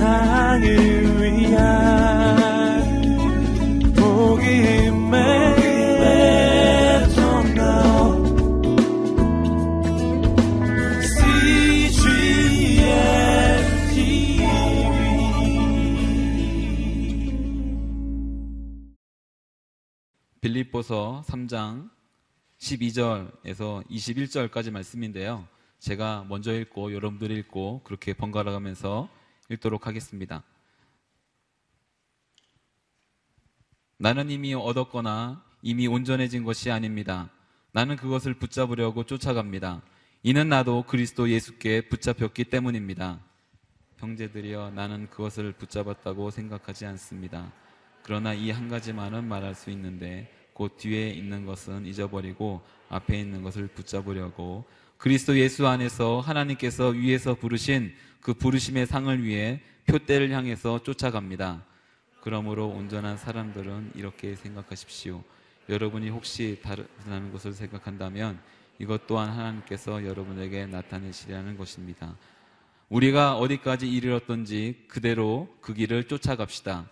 세상을 위한 복음의 빌립보서 3장 12절에서 21절까지 말씀인데요. 제가 먼저 읽고 여러분들이 읽고 그렇게 번갈아 가면서 읽도록 하겠습니다. 나는 이미 얻었거나 이미 온전해진 것이 아닙니다. 나는 그것을 붙잡으려고 쫓아갑니다. 이는 나도 그리스도 예수께 붙잡혔기 때문입니다. 형제들이여 나는 그것을 붙잡았다고 생각하지 않습니다. 그러나 이 한 가지만은 말할 수 있는데 곧 뒤에 있는 것은 잊어버리고 앞에 있는 것을 붙잡으려고 그리스도 예수 안에서 하나님께서 위에서 부르신 그 부르심의 상을 위해 표대를 향해서 쫓아갑니다. 그러므로 온전한 사람들은 이렇게 생각하십시오. 여러분이 혹시 다른 것을 생각한다면 이것 또한 하나님께서 여러분에게 나타내시려는 것입니다. 우리가 어디까지 이르렀던지 그대로 그 길을 쫓아갑시다.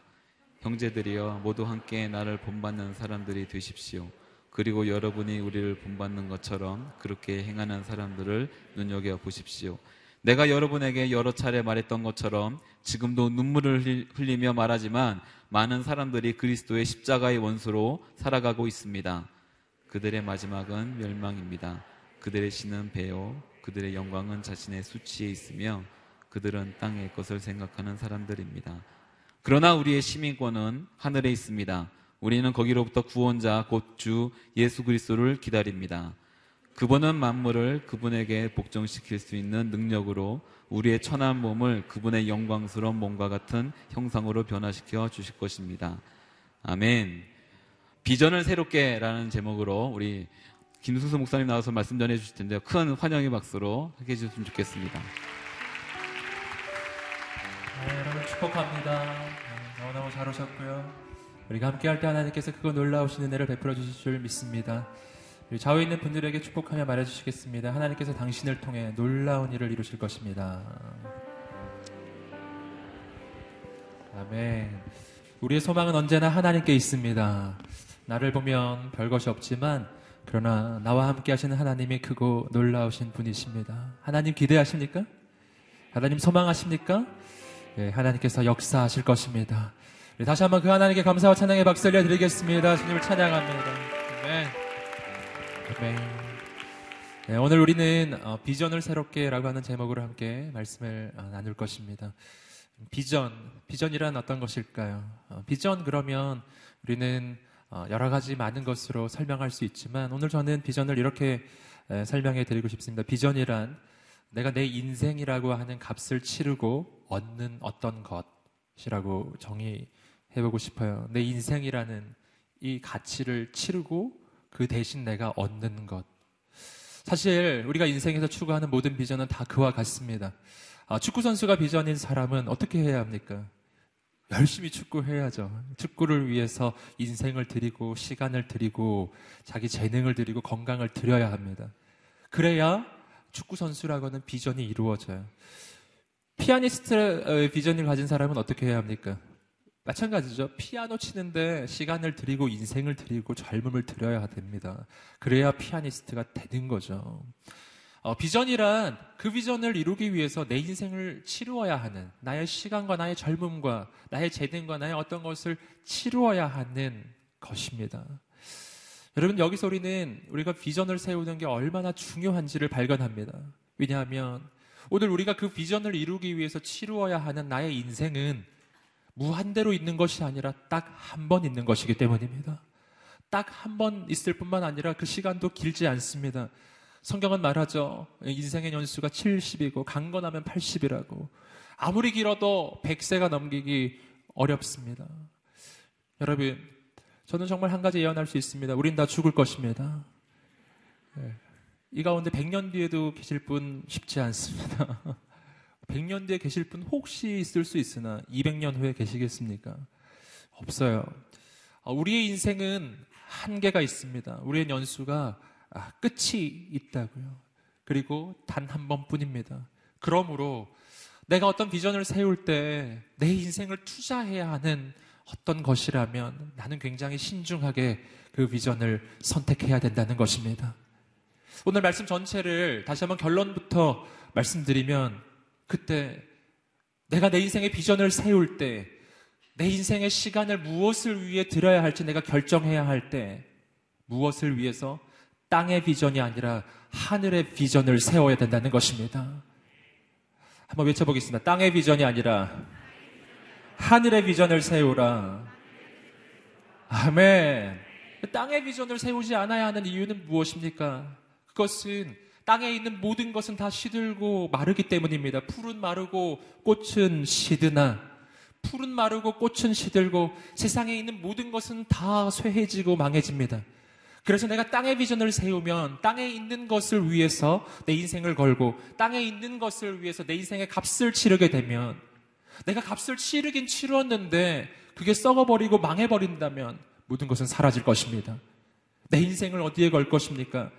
형제들이여 모두 함께 나를 본받는 사람들이 되십시오. 그리고 여러분이 우리를 본받는 것처럼 그렇게 행하는 사람들을 눈여겨 보십시오. 내가 여러분에게 여러 차례 말했던 것처럼 지금도 눈물을 흘리며 말하지만 많은 사람들이 그리스도의 십자가의 원수로 살아가고 있습니다. 그들의 마지막은 멸망입니다. 그들의 신은 배요. 그들의 영광은 자신의 수치에 있으며 그들은 땅의 것을 생각하는 사람들입니다. 그러나 우리의 시민권은 하늘에 있습니다. 우리는 거기로부터 구원자 곧 주 예수 그리스도를 기다립니다. 그분은 만물을 그분에게 복종시킬 수 있는 능력으로 우리의 천한 몸을 그분의 영광스러운 몸과 같은 형상으로 변화시켜 주실 것입니다. 아멘. 비전을 새롭게라는 제목으로 우리 김수수 목사님 나와서 말씀 전해 주실 텐데요. 큰 환영의 박수로 함께 해주셨으면 좋겠습니다. 네, 여러분 축복합니다. 네, 너무너무 잘 오셨고요. 우리가 함께 할 때 하나님께서 그거 놀라우신 은혜를 베풀어 주실 줄 믿습니다. 좌우에 있는 분들에게 축복하며 말해주시겠습니다. 하나님께서 당신을 통해 놀라운 일을 이루실 것입니다. 아멘. 우리의 소망은 언제나 하나님께 있습니다. 나를 보면 별것이 없지만 그러나 나와 함께 하시는 하나님이 크고 놀라우신 분이십니다. 하나님 기대하십니까? 하나님 소망하십니까? 예, 하나님께서 역사하실 것입니다. 다시 한번 그 하나님께 감사와 찬양의 박수 를드리겠습니다 주님을 찬양합니다. 아멘. 네, 오늘 우리는 어, 비전을 새롭게라고 하는 제목으로 함께 말씀을 어, 나눌 것입니다. 비전, 비전이란 어떤 것일까요? 어, 비전 그러면 우리는 어, 여러 가지 많은 것으로 설명할 수 있지만 오늘 저는 비전을 이렇게 에, 설명해 드리고 싶습니다. 비전이란 내가 내 인생이라고 하는 값을 치르고 얻는 어떤 것이라고 정의 해보고 싶어요. 내 인생이라는 이 가치를 치르고 그 대신 내가 얻는 것. 사실 우리가 인생에서 추구하는 모든 비전은 다 그와 같습니다. 아, 축구 선수가 비전인 사람은 어떻게 해야 합니까? 열심히 축구해야죠. 축구를 위해서 인생을 드리고 시간을 드리고 자기 재능을 드리고 건강을 드려야 합니다. 그래야 축구 선수라고 하는 비전이 이루어져요. 피아니스트의 비전을 가진 사람은 어떻게 해야 합니까? 마찬가지죠. 피아노 치는데 시간을 들이고 인생을 들이고 젊음을 들여야 됩니다. 그래야 피아니스트가 되는 거죠. 어, 비전이란 그 비전을 이루기 위해서 내 인생을 치루어야 하는 나의 시간과 나의 젊음과 나의 재능과 나의 어떤 것을 치루어야 하는 것입니다. 여러분 여기서 우리는 우리가 비전을 세우는 게 얼마나 중요한지를 발견합니다. 왜냐하면 오늘 우리가 그 비전을 이루기 위해서 치루어야 하는 나의 인생은 무한대로 있는 것이 아니라 딱 한 번 있는 것이기 때문입니다. 딱 한 번 있을 뿐만 아니라 그 시간도 길지 않습니다. 성경은 말하죠. 인생의 연수가 70이고 강건하면 80이라고. 아무리 길어도 100세가 넘기기 어렵습니다. 여러분, 저는 정말 한 가지 예언할 수 있습니다. 우린 다 죽을 것입니다. 네. 이 가운데 100년 뒤에도 계실 분 쉽지 않습니다. 100년 뒤에 계실 분 혹시 있을 수 있으나 200년 후에 계시겠습니까? 없어요. 아, 우리의 인생은 한계가 있습니다. 우리의 연수가 아, 끝이 있다고요. 그리고 단 한 번뿐입니다. 그러므로 내가 어떤 비전을 세울 때 내 인생을 투자해야 하는 어떤 것이라면 나는 굉장히 신중하게 그 비전을 선택해야 된다는 것입니다. 오늘 말씀 전체를 다시 한번 결론부터 말씀드리면 그때 내가 내 인생의 비전을 세울 때 내 인생의 시간을 무엇을 위해 들여야 할지 내가 결정해야 할 때 무엇을 위해서 땅의 비전이 아니라 하늘의 비전을 세워야 된다는 것입니다. 한번 외쳐보겠습니다. 땅의 비전이 아니라 하늘의 비전을 세우라. 아멘. 땅의 비전을 세우지 않아야 하는 이유는 무엇입니까? 그것은 땅에 있는 모든 것은 다 시들고 마르기 때문입니다. 풀은 마르고 꽃은 시드나 풀은 마르고 꽃은 시들고 세상에 있는 모든 것은 다 쇠해지고 망해집니다. 그래서 내가 땅의 비전을 세우면 땅에 있는 것을 위해서 내 인생을 걸고 땅에 있는 것을 위해서 내 인생의 값을 치르게 되면 내가 값을 치르긴 치렀는데 그게 썩어버리고 망해버린다면 모든 것은 사라질 것입니다. 내 인생을 어디에 걸 것입니까?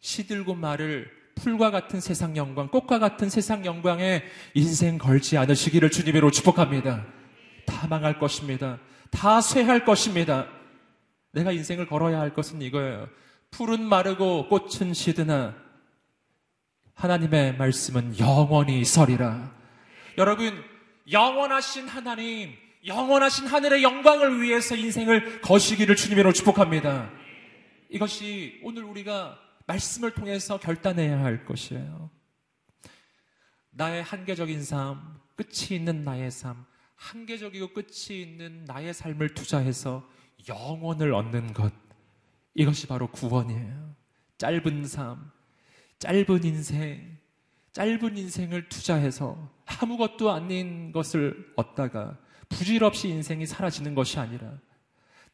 시들고 마를 풀과 같은 세상 영광, 꽃과 같은 세상 영광에 인생 걸지 않으시기를 주님으로 축복합니다. 다 망할 것입니다. 다 쇠할 것입니다. 내가 인생을 걸어야 할 것은 이거예요. 풀은 마르고 꽃은 시드나 하나님의 말씀은 영원히 서리라. 여러분, 영원하신 하나님, 영원하신 하늘의 영광을 위해서 인생을 거시기를 주님으로 축복합니다. 이것이 오늘 우리가 말씀을 통해서 결단해야 할 것이에요. 나의 한계적인 삶, 끝이 있는 나의 삶, 한계적이고 끝이 있는 나의 삶을 투자해서 영원을 얻는 것. 이것이 바로 구원이에요. 짧은 삶, 짧은 인생, 짧은 인생을 투자해서 아무것도 아닌 것을 얻다가 부질없이 인생이 사라지는 것이 아니라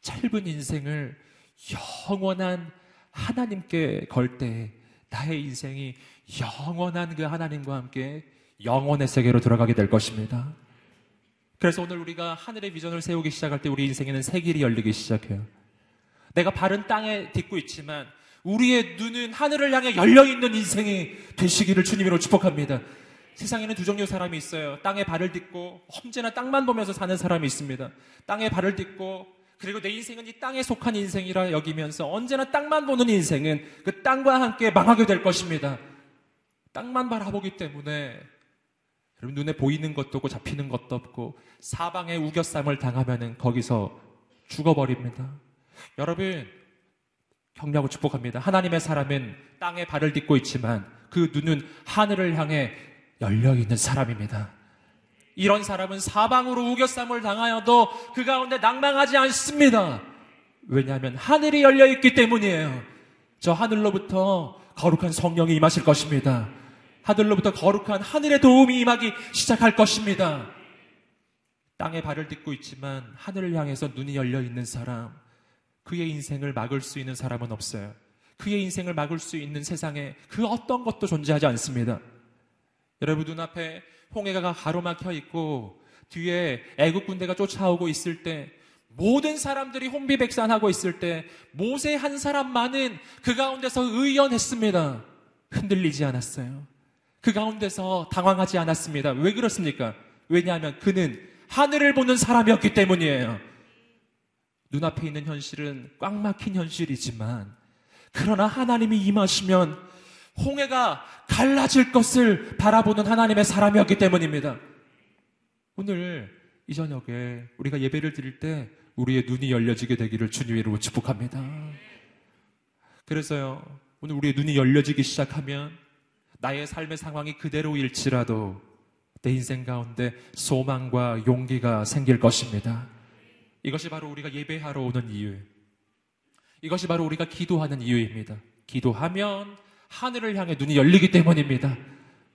짧은 인생을 영원한 하나님께 걸 때 나의 인생이 영원한 그 하나님과 함께 영원의 세계로 들어가게 될 것입니다. 그래서 오늘 우리가 하늘의 비전을 세우기 시작할 때 우리 인생에는 새 길이 열리기 시작해요. 내가 발은 땅에 딛고 있지만 우리의 눈은 하늘을 향해 열려 있는 인생이 되시기를 주님으로 축복합니다. 세상에는 두 종류 사람이 있어요. 땅에 발을 딛고 언제나 땅만 보면서 사는 사람이 있습니다. 땅에 발을 딛고 그리고 내 인생은 이 땅에 속한 인생이라 여기면서 언제나 땅만 보는 인생은 그 땅과 함께 망하게 될 것입니다. 땅만 바라보기 때문에 여러분 눈에 보이는 것도 없고 잡히는 것도 없고 사방에 우겨쌈을 당하면은 거기서 죽어버립니다. 여러분 격려하고 축복합니다. 하나님의 사람은 땅에 발을 딛고 있지만 그 눈은 하늘을 향해 열려 있는 사람입니다. 이런 사람은 사방으로 우겨쌈을 당하여도 그 가운데 낭망하지 않습니다. 왜냐하면 하늘이 열려 있기 때문이에요. 저 하늘로부터 거룩한 성령이 임하실 것입니다. 하늘로부터 거룩한 하늘의 도움이 임하기 시작할 것입니다. 땅에 발을 딛고 있지만 하늘을 향해서 눈이 열려 있는 사람, 그의 인생을 막을 수 있는 사람은 없어요. 그의 인생을 막을 수 있는 세상에 그 어떤 것도 존재하지 않습니다. 여러분 눈앞에 홍해가 가로막혀 있고 뒤에 애국 군대가 쫓아오고 있을 때 모든 사람들이 혼비백산하고 있을 때 모세 한 사람만은 그 가운데서 의연했습니다. 흔들리지 않았어요. 그 가운데서 당황하지 않았습니다. 왜 그렇습니까? 왜냐하면 그는 하늘을 보는 사람이었기 때문이에요. 눈앞에 있는 현실은 꽉 막힌 현실이지만, 그러나 하나님이 임하시면 홍해가 갈라질 것을 바라보는 하나님의 사람이었기 때문입니다. 오늘 이 저녁에 우리가 예배를 드릴 때 우리의 눈이 열려지게 되기를 주님으로 축복합니다. 그래서요, 오늘 우리의 눈이 열려지기 시작하면 나의 삶의 상황이 그대로일지라도 내 인생 가운데 소망과 용기가 생길 것입니다. 이것이 바로 우리가 예배하러 오는 이유. 이것이 바로 우리가 기도하는 이유입니다. 기도하면 하늘을 향해 눈이 열리기 때문입니다.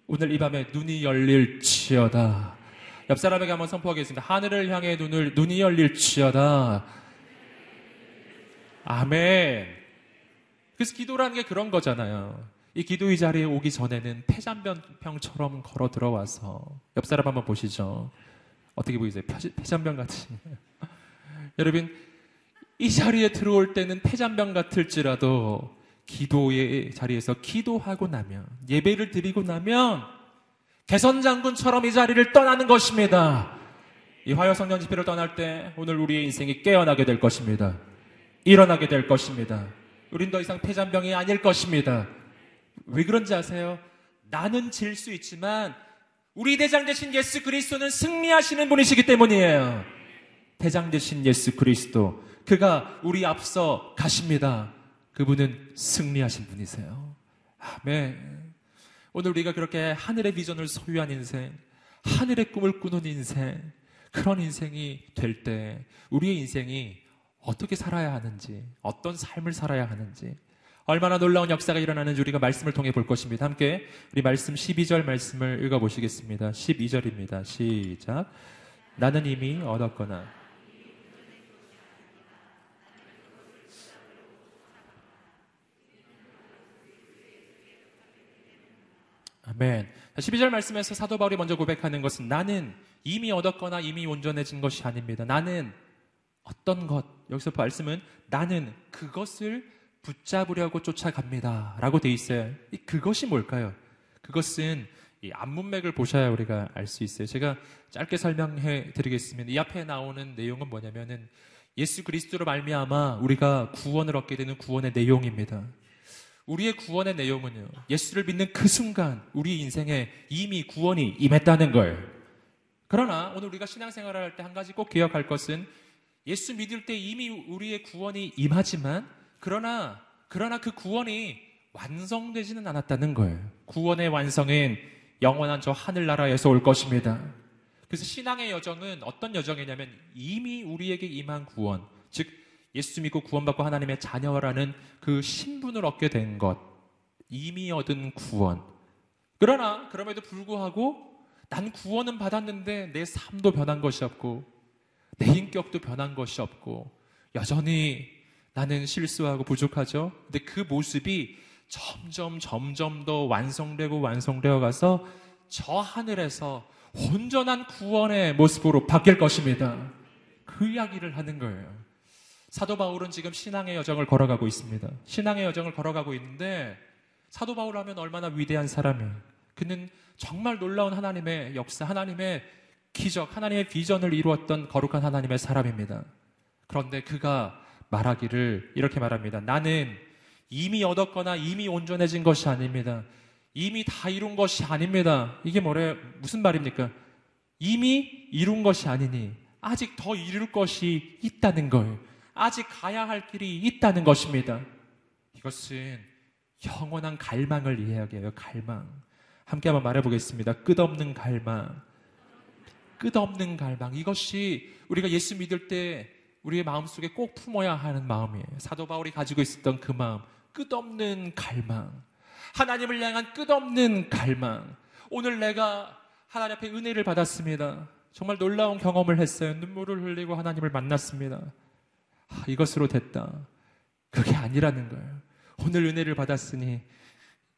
오늘 이 밤에 눈이 열릴지어다. 옆 사람에게 한번 선포하겠습니다. 하늘을 향해 눈을 눈이 열릴지어다. 아멘. 그래서 기도라는 게 그런 거잖아요. 이 기도 의 자리에 오기 전에는 폐잔병처럼 걸어 들어와서 옆 사람 한번 보시죠. 어떻게 보이세요? 폐잔병 같이. 여러분, 이 자리에 들어올 때는 폐잔병 같을지라도 기도의 자리에서 기도하고 나면, 예배를 드리고 나면 개선 장군처럼 이 자리를 떠나는 것입니다. 이 화요 성령 집회를 떠날 때 오늘 우리의 인생이 깨어나게 될 것입니다. 일어나게 될 것입니다. 우린 더 이상 폐잔병이 아닐 것입니다. 왜 그런지 아세요? 나는 질 수 있지만 우리 대장 되신 예수 그리스도는 승리하시는 분이시기 때문이에요. 대장 되신 예수 그리스도 그가 우리 앞서 가십니다. 그분은 승리하신 분이세요. 아멘. 오늘 우리가 그렇게 하늘의 비전을 소유한 인생, 하늘의 꿈을 꾸는 인생, 그런 인생이 될 때 우리의 인생이 어떻게 살아야 하는지, 어떤 삶을 살아야 하는지, 얼마나 놀라운 역사가 일어나는지 우리가 말씀을 통해 볼 것입니다. 함께 우리 말씀 12절 말씀을 읽어 보시겠습니다. 12절입니다. 시작. 나는 이미 얻었거나 아멘. 12절 말씀에서 사도 바울이 먼저 고백하는 것은 나는 이미 얻었거나 이미 온전해진 것이 아닙니다. 나는 어떤 것, 여기서 말씀은 나는 그것을 붙잡으려고 쫓아갑니다. 라고 돼 있어요. 이 그것이 뭘까요? 그것은 이 앞문맥을 보셔야 우리가 알 수 있어요. 제가 짧게 설명해 드리겠습니다. 이 앞에 나오는 내용은 뭐냐면은 예수 그리스도로 말미암아 우리가 구원을 얻게 되는 구원의 내용입니다. 우리의 구원의 내용은요. 예수를 믿는 그 순간 우리 인생에 이미 구원이 임했다는 거예요. 그러나 오늘 우리가 신앙생활을 할 때 한 가지 꼭 기억할 것은 예수 믿을 때 이미 우리의 구원이 임하지만 그러나 그러나 그 구원이 완성되지는 않았다는 거예요. 구원의 완성은 영원한 저 하늘나라에서 올 것입니다. 그래서 신앙의 여정은 어떤 여정이냐면 이미 우리에게 임한 구원, 즉 예수 믿고 구원받고 하나님의 자녀라는 그 신분을 얻게 된 것, 이미 얻은 구원. 그러나 그럼에도 불구하고 난 구원은 받았는데 내 삶도 변한 것이 없고 내 인격도 변한 것이 없고 여전히 나는 실수하고 부족하죠. 근데 그 모습이 점점 점점 더 완성되고 완성되어 가서 저 하늘에서 온전한 구원의 모습으로 바뀔 것입니다. 그 이야기를 하는 거예요. 사도 바울은 지금 신앙의 여정을 걸어가고 있습니다. 신앙의 여정을 걸어가고 있는데 사도 바울 하면 얼마나 위대한 사람이에요. 그는 정말 놀라운 하나님의 역사, 하나님의 기적, 하나님의 비전을 이루었던 거룩한 하나님의 사람입니다. 그런데 그가 말하기를 이렇게 말합니다. 나는 이미 얻었거나 이미 온전해진 것이 아닙니다. 이미 다 이룬 것이 아닙니다. 이게 뭐래, 무슨 말입니까? 이미 이룬 것이 아니니 아직 더 이룰 것이 있다는 거예요. 아직 가야 할 길이 있다는 것입니다. 이것은 영원한 갈망을 이야기해요. 갈망. 함께 한번 말해보겠습니다. 끝없는 갈망. 끝없는 갈망. 이것이 우리가 예수 믿을 때 우리의 마음속에 꼭 품어야 하는 마음이에요. 사도 바울이 가지고 있었던 그 마음. 끝없는 갈망. 하나님을 향한 끝없는 갈망. 오늘 내가 하나님 앞에 은혜를 받았습니다. 정말 놀라운 경험을 했어요. 눈물을 흘리고 하나님을 만났습니다. 아, 이것으로 됐다. 그게 아니라는 거예요. 오늘 은혜를 받았으니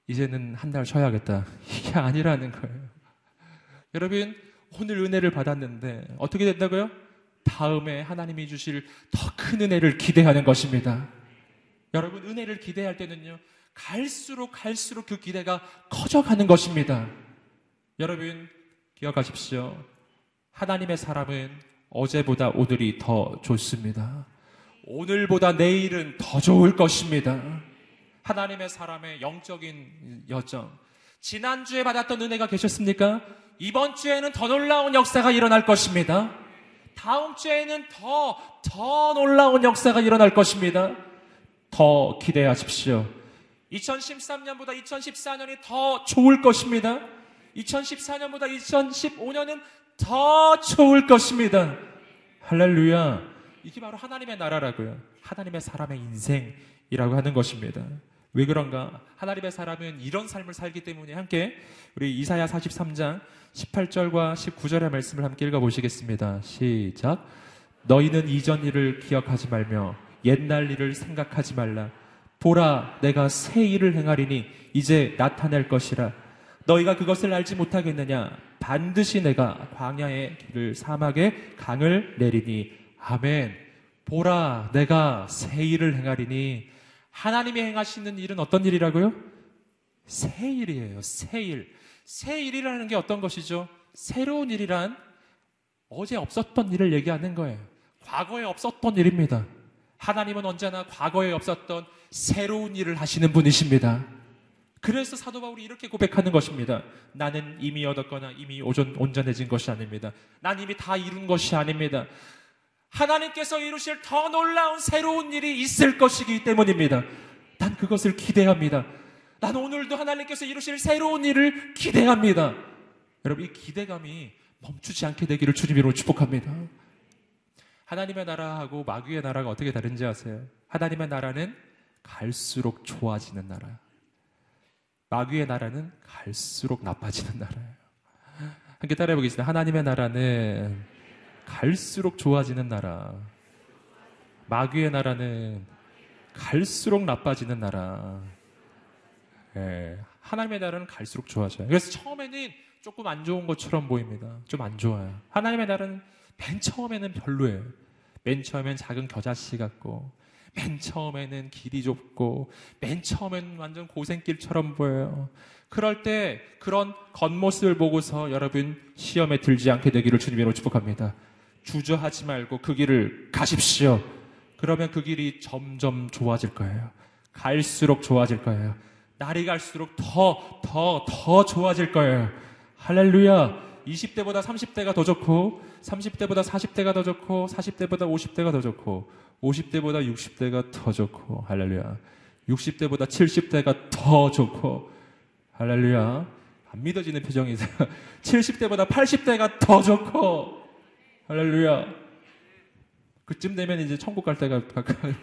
이제는 한 달 쉬어야겠다. 이게 아니라는 거예요. 여러분, 오늘 은혜를 받았는데 어떻게 된다고요? 다음에 하나님이 주실 더 큰 은혜를 기대하는 것입니다. 여러분, 은혜를 기대할 때는요, 갈수록 갈수록 그 기대가 커져가는 것입니다. 여러분, 기억하십시오. 하나님의 사람은 어제보다 오늘이 더 좋습니다. 오늘보다 내일은 더 좋을 것입니다. 하나님의 사람의 영적인 여정. 지난주에 받았던 은혜가 계셨습니까? 이번 주에는 더 놀라운 역사가 일어날 것입니다. 다음 주에는 더, 더 놀라운 역사가 일어날 것입니다. 더 기대하십시오. 2013년보다 2014년이 더 좋을 것입니다. 2014년보다 2015년은 더 좋을 것입니다. 할렐루야. 이게 바로 하나님의 나라라고요. 하나님의 사람의 인생이라고 하는 것입니다. 왜 그런가? 하나님의 사람은 이런 삶을 살기 때문에 함께 우리 이사야 43장 18절과 19절의 말씀을 함께 읽어보시겠습니다. 시작. 너희는 이전 일을 기억하지 말며 옛날 일을 생각하지 말라. 보라, 내가 새 일을 행하리니 이제 나타낼 것이라. 너희가 그것을 알지 못하겠느냐? 반드시 내가 광야의 길을 사막에 강을 내리니 아멘. 보라, 내가 새 일을 행하리니 하나님이 행하시는 일은 어떤 일이라고요? 새 일이에요. 새 일. 새 일이라는 게 어떤 것이죠? 새로운 일이란 어제 없었던 일을 얘기하는 거예요. 과거에 없었던 일입니다. 하나님은 언제나 과거에 없었던 새로운 일을 하시는 분이십니다. 그래서 사도 바울이 이렇게 고백하는 것입니다. 나는 이미 얻었거나 이미 온전해진 것이 아닙니다. 난 이미 다 이룬 것이 아닙니다. 하나님께서 이루실 더 놀라운 새로운 일이 있을 것이기 때문입니다. 난 그것을 기대합니다. 난 오늘도 하나님께서 이루실 새로운 일을 기대합니다. 여러분, 이 기대감이 멈추지 않게 되기를 주님으로 축복합니다. 하나님의 나라하고 마귀의 나라가 어떻게 다른지 아세요? 하나님의 나라는 갈수록 좋아지는 나라예요. 마귀의 나라는 갈수록 나빠지는 나라예요. 함께 따라해 보겠습니다. 하나님의 나라는 갈수록 좋아지는 나라. 마귀의 나라는 갈수록 나빠지는 나라. 예, 하나님의 나라는 갈수록 좋아져요. 그래서 처음에는 조금 안 좋은 것처럼 보입니다. 좀 안 좋아요. 하나님의 나라는 맨 처음에는 별로예요. 맨 처음엔 작은 겨자씨 같고, 맨 처음에는 길이 좁고, 맨 처음에는 완전 고생길처럼 보여요. 그럴 때 그런 겉모습을 보고서 여러분 시험에 들지 않게 되기를 주님으로 축복합니다. 주저하지 말고 그 길을 가십시오. 그러면 그 길이 점점 좋아질 거예요. 갈수록 좋아질 거예요. 날이 갈수록 더, 더, 더 좋아질 거예요. 할렐루야. 20대보다 30대가 더 좋고, 30대보다 40대가 더 좋고, 40대보다 50대가 더 좋고, 50대보다 60대가 더 좋고, 할렐루야. 60대보다 70대가 더 좋고, 할렐루야. 안 믿어지는 표정이세요. 70대보다 80대가 더 좋고, 할렐루야. 그쯤 되면 이제 천국 갈 때가 가까이.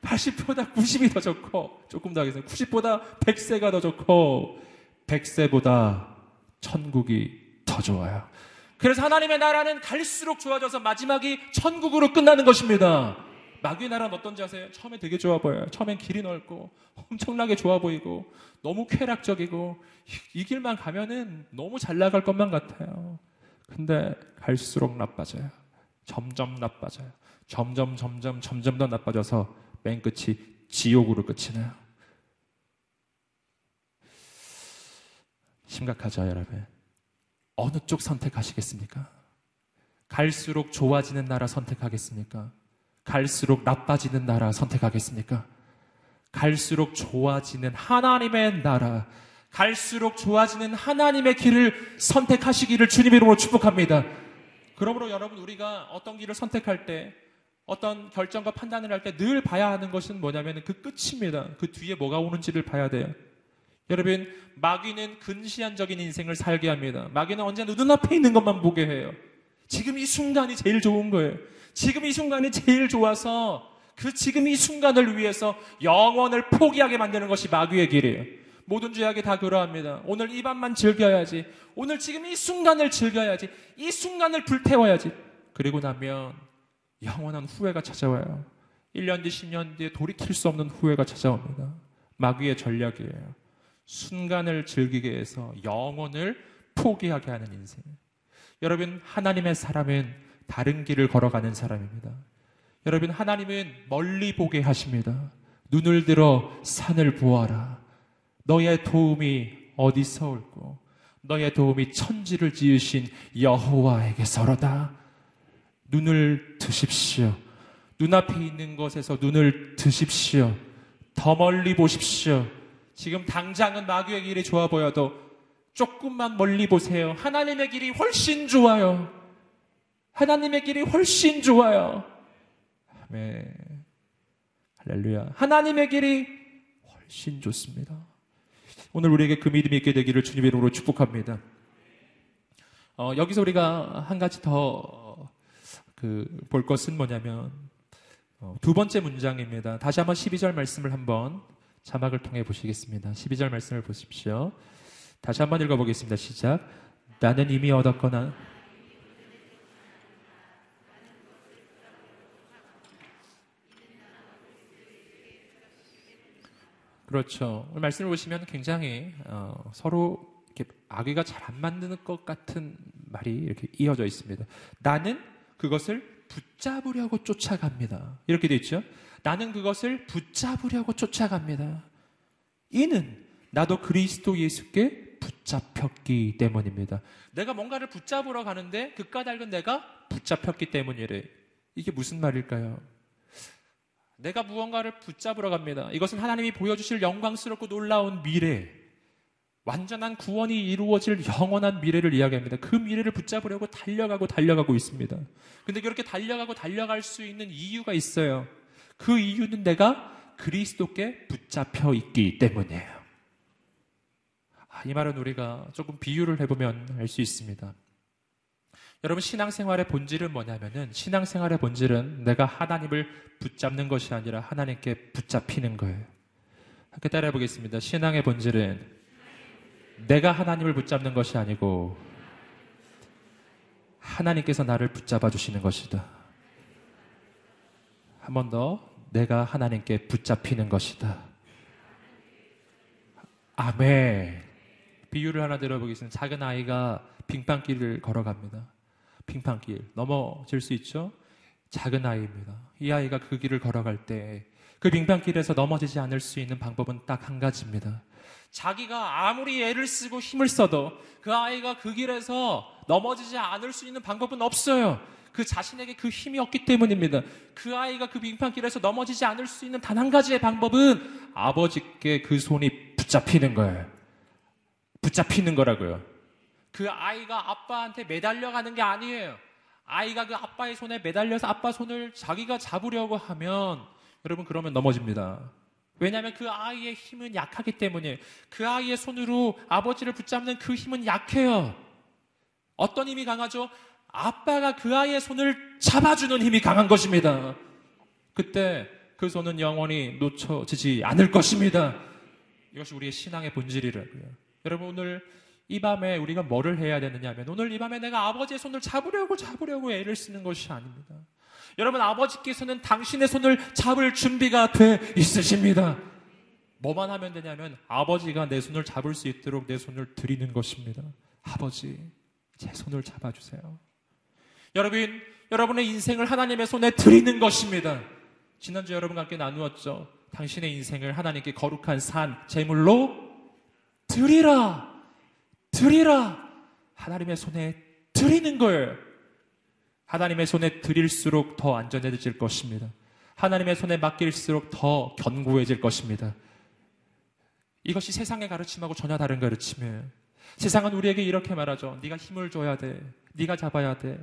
80보다 90이 더 좋고, 조금 더 하겠습니다. 90보다 100세가 더 좋고, 100세보다 천국이 더 좋아요. 그래서 하나님의 나라는 갈수록 좋아져서 마지막이 천국으로 끝나는 것입니다. 마귀의 나라는 어떤지 아세요? 처음에 되게 좋아 보여요. 처음엔 길이 넓고 엄청나게 좋아 보이고 너무 쾌락적이고 이, 이 길만 가면은 너무 잘 나갈 것만 같아요. 근데 갈수록 나빠져요. 점점 나빠져요. 점점 점점 점점 더 나빠져서 맨 끝이 지옥으로 끝이 나요. 심각하죠, 여러분. 어느 쪽 선택하시겠습니까? 갈수록 좋아지는 나라 선택하겠습니까? 갈수록 나빠지는 나라 선택하겠습니까? 갈수록 좋아지는 하나님의 나라, 갈수록 좋아지는 하나님의 길을 선택하시기를 주님 이름으로 축복합니다. 그러므로 여러분 우리가 어떤 길을 선택할 때 어떤 결정과 판단을 할 때 늘 봐야 하는 것은 뭐냐면 그 끝입니다. 그 뒤에 뭐가 오는지를 봐야 돼요. 여러분, 마귀는 근시안적인 인생을 살게 합니다. 마귀는 언제나 눈앞에 있는 것만 보게 해요. 지금 이 순간이 제일 좋은 거예요. 지금 이 순간이 제일 좋아서 그 지금 이 순간을 위해서 영원을 포기하게 만드는 것이 마귀의 길이에요. 모든 죄악이 다 그러합니다. 오늘 이 밤만 즐겨야지. 오늘 지금 이 순간을 즐겨야지. 이 순간을 불태워야지. 그리고 나면 영원한 후회가 찾아와요. 1년 뒤, 10년 뒤에 돌이킬 수 없는 후회가 찾아옵니다. 마귀의 전략이에요. 순간을 즐기게 해서 영혼을 포기하게 하는 인생. 여러분, 하나님의 사람은 다른 길을 걸어가는 사람입니다. 여러분, 하나님은 멀리 보게 하십니다. 눈을 들어 산을 보아라. 너의 도움이 어디서 올고, 너의 도움이 천지를 지으신 여호와에게서로다. 눈을 드십시오. 눈앞에 있는 것에서 눈을 드십시오. 더 멀리 보십시오. 지금 당장은 마귀의 길이 좋아 보여도 조금만 멀리 보세요. 하나님의 길이 훨씬 좋아요. 하나님의 길이 훨씬 좋아요. 아멘. 할렐루야. 하나님의 길이 훨씬 좋습니다. 오늘 우리에게 그 믿음이 있게 되기를 주님 이름으로 축복합니다. 어, 여기서 우리가 한 가지 더 그 볼 것은 뭐냐면 어, 두 번째 문장입니다. 다시 한번 12절 말씀을 한번 자막을 통해 보시겠습니다. 12절 말씀을 보십시오. 다시 한번 읽어보겠습니다. 시작. 나는 이미 얻었거나 그렇죠. 말씀을 보시면 굉장히 어, 서로 이렇게 아귀가 잘 안 맞는 것 같은 말이 이렇게 이어져 있습니다. 나는 그것을 붙잡으려고 쫓아갑니다. 이렇게 돼 있죠. 나는 그것을 붙잡으려고 쫓아갑니다. 이는 나도 그리스도 예수께 붙잡혔기 때문입니다. 내가 뭔가를 붙잡으러 가는데 그 까닭은 내가 붙잡혔기 때문이래. 이게 무슨 말일까요? 내가 무언가를 붙잡으러 갑니다. 이것은 하나님이 보여주실 영광스럽고 놀라운 미래, 완전한 구원이 이루어질 영원한 미래를 이야기합니다. 그 미래를 붙잡으려고 달려가고 달려가고 있습니다. 근데 그렇게 달려가고 달려갈 수 있는 이유가 있어요. 그 이유는 내가 그리스도께 붙잡혀 있기 때문이에요. 아, 이 말은 우리가 조금 비유를 해보면 알 수 있습니다. 여러분 신앙생활의 본질은 뭐냐면은 신앙생활의 본질은 내가 하나님을 붙잡는 것이 아니라 하나님께 붙잡히는 거예요. 함께 따라해 보겠습니다. 신앙의 본질은 내가 하나님을 붙잡는 것이 아니고 하나님께서 나를 붙잡아 주시는 것이다. 한 번 더 내가 하나님께 붙잡히는 것이다. 아멘. 비유를 하나 들어보겠습니다. 작은 아이가 빙판길을 걸어갑니다. 빙판길 넘어질 수 있죠? 작은 아이입니다. 이 아이가 그 길을 걸어갈 때 그 빙판길에서 넘어지지 않을 수 있는 방법은 딱 한 가지입니다. 자기가 아무리 애를 쓰고 힘을 써도 그 아이가 그 길에서 넘어지지 않을 수 있는 방법은 없어요. 그 자신에게 그 힘이 없기 때문입니다. 그 아이가 그 빙판길에서 넘어지지 않을 수 있는 단 한 가지의 방법은 아버지께 그 손이 붙잡히는 거예요. 붙잡히는 거라고요. 그 아이가 아빠한테 매달려 가는 게 아니에요. 아이가 그 아빠의 손에 매달려서 아빠 손을 자기가 잡으려고 하면 여러분 그러면 넘어집니다. 왜냐하면 그 아이의 힘은 약하기 때문에 그 아이의 손으로 아버지를 붙잡는 그 힘은 약해요. 어떤 힘이 강하죠? 아빠가 그 아이의 손을 잡아주는 힘이 강한 것입니다. 그때 그 손은 영원히 놓쳐지지 않을 것입니다. 이것이 우리의 신앙의 본질이라고요. 여러분 오늘 이 밤에 우리가 뭐를 해야 되느냐 하면 오늘 이 밤에 내가 아버지의 손을 잡으려고 잡으려고 애를 쓰는 것이 아닙니다. 여러분 아버지께서는 당신의 손을 잡을 준비가 돼 있으십니다. 뭐만 하면 되냐면 아버지가 내 손을 잡을 수 있도록 내 손을 드리는 것입니다. 아버지, 제 손을 잡아주세요. 여러분, 여러분의 인생을 하나님의 손에 드리는 것입니다. 지난주 여러분과 함께 나누었죠. 당신의 인생을 하나님께 거룩한 산, 제물로 드리라. 드리라. 하나님의 손에 드리는 거예요. 하나님의 손에 드릴수록 더 안전해질 것입니다. 하나님의 손에 맡길수록 더 견고해질 것입니다. 이것이 세상의 가르침하고 전혀 다른 가르침이에요. 세상은 우리에게 이렇게 말하죠. 네가 힘을 줘야 돼. 네가 잡아야 돼.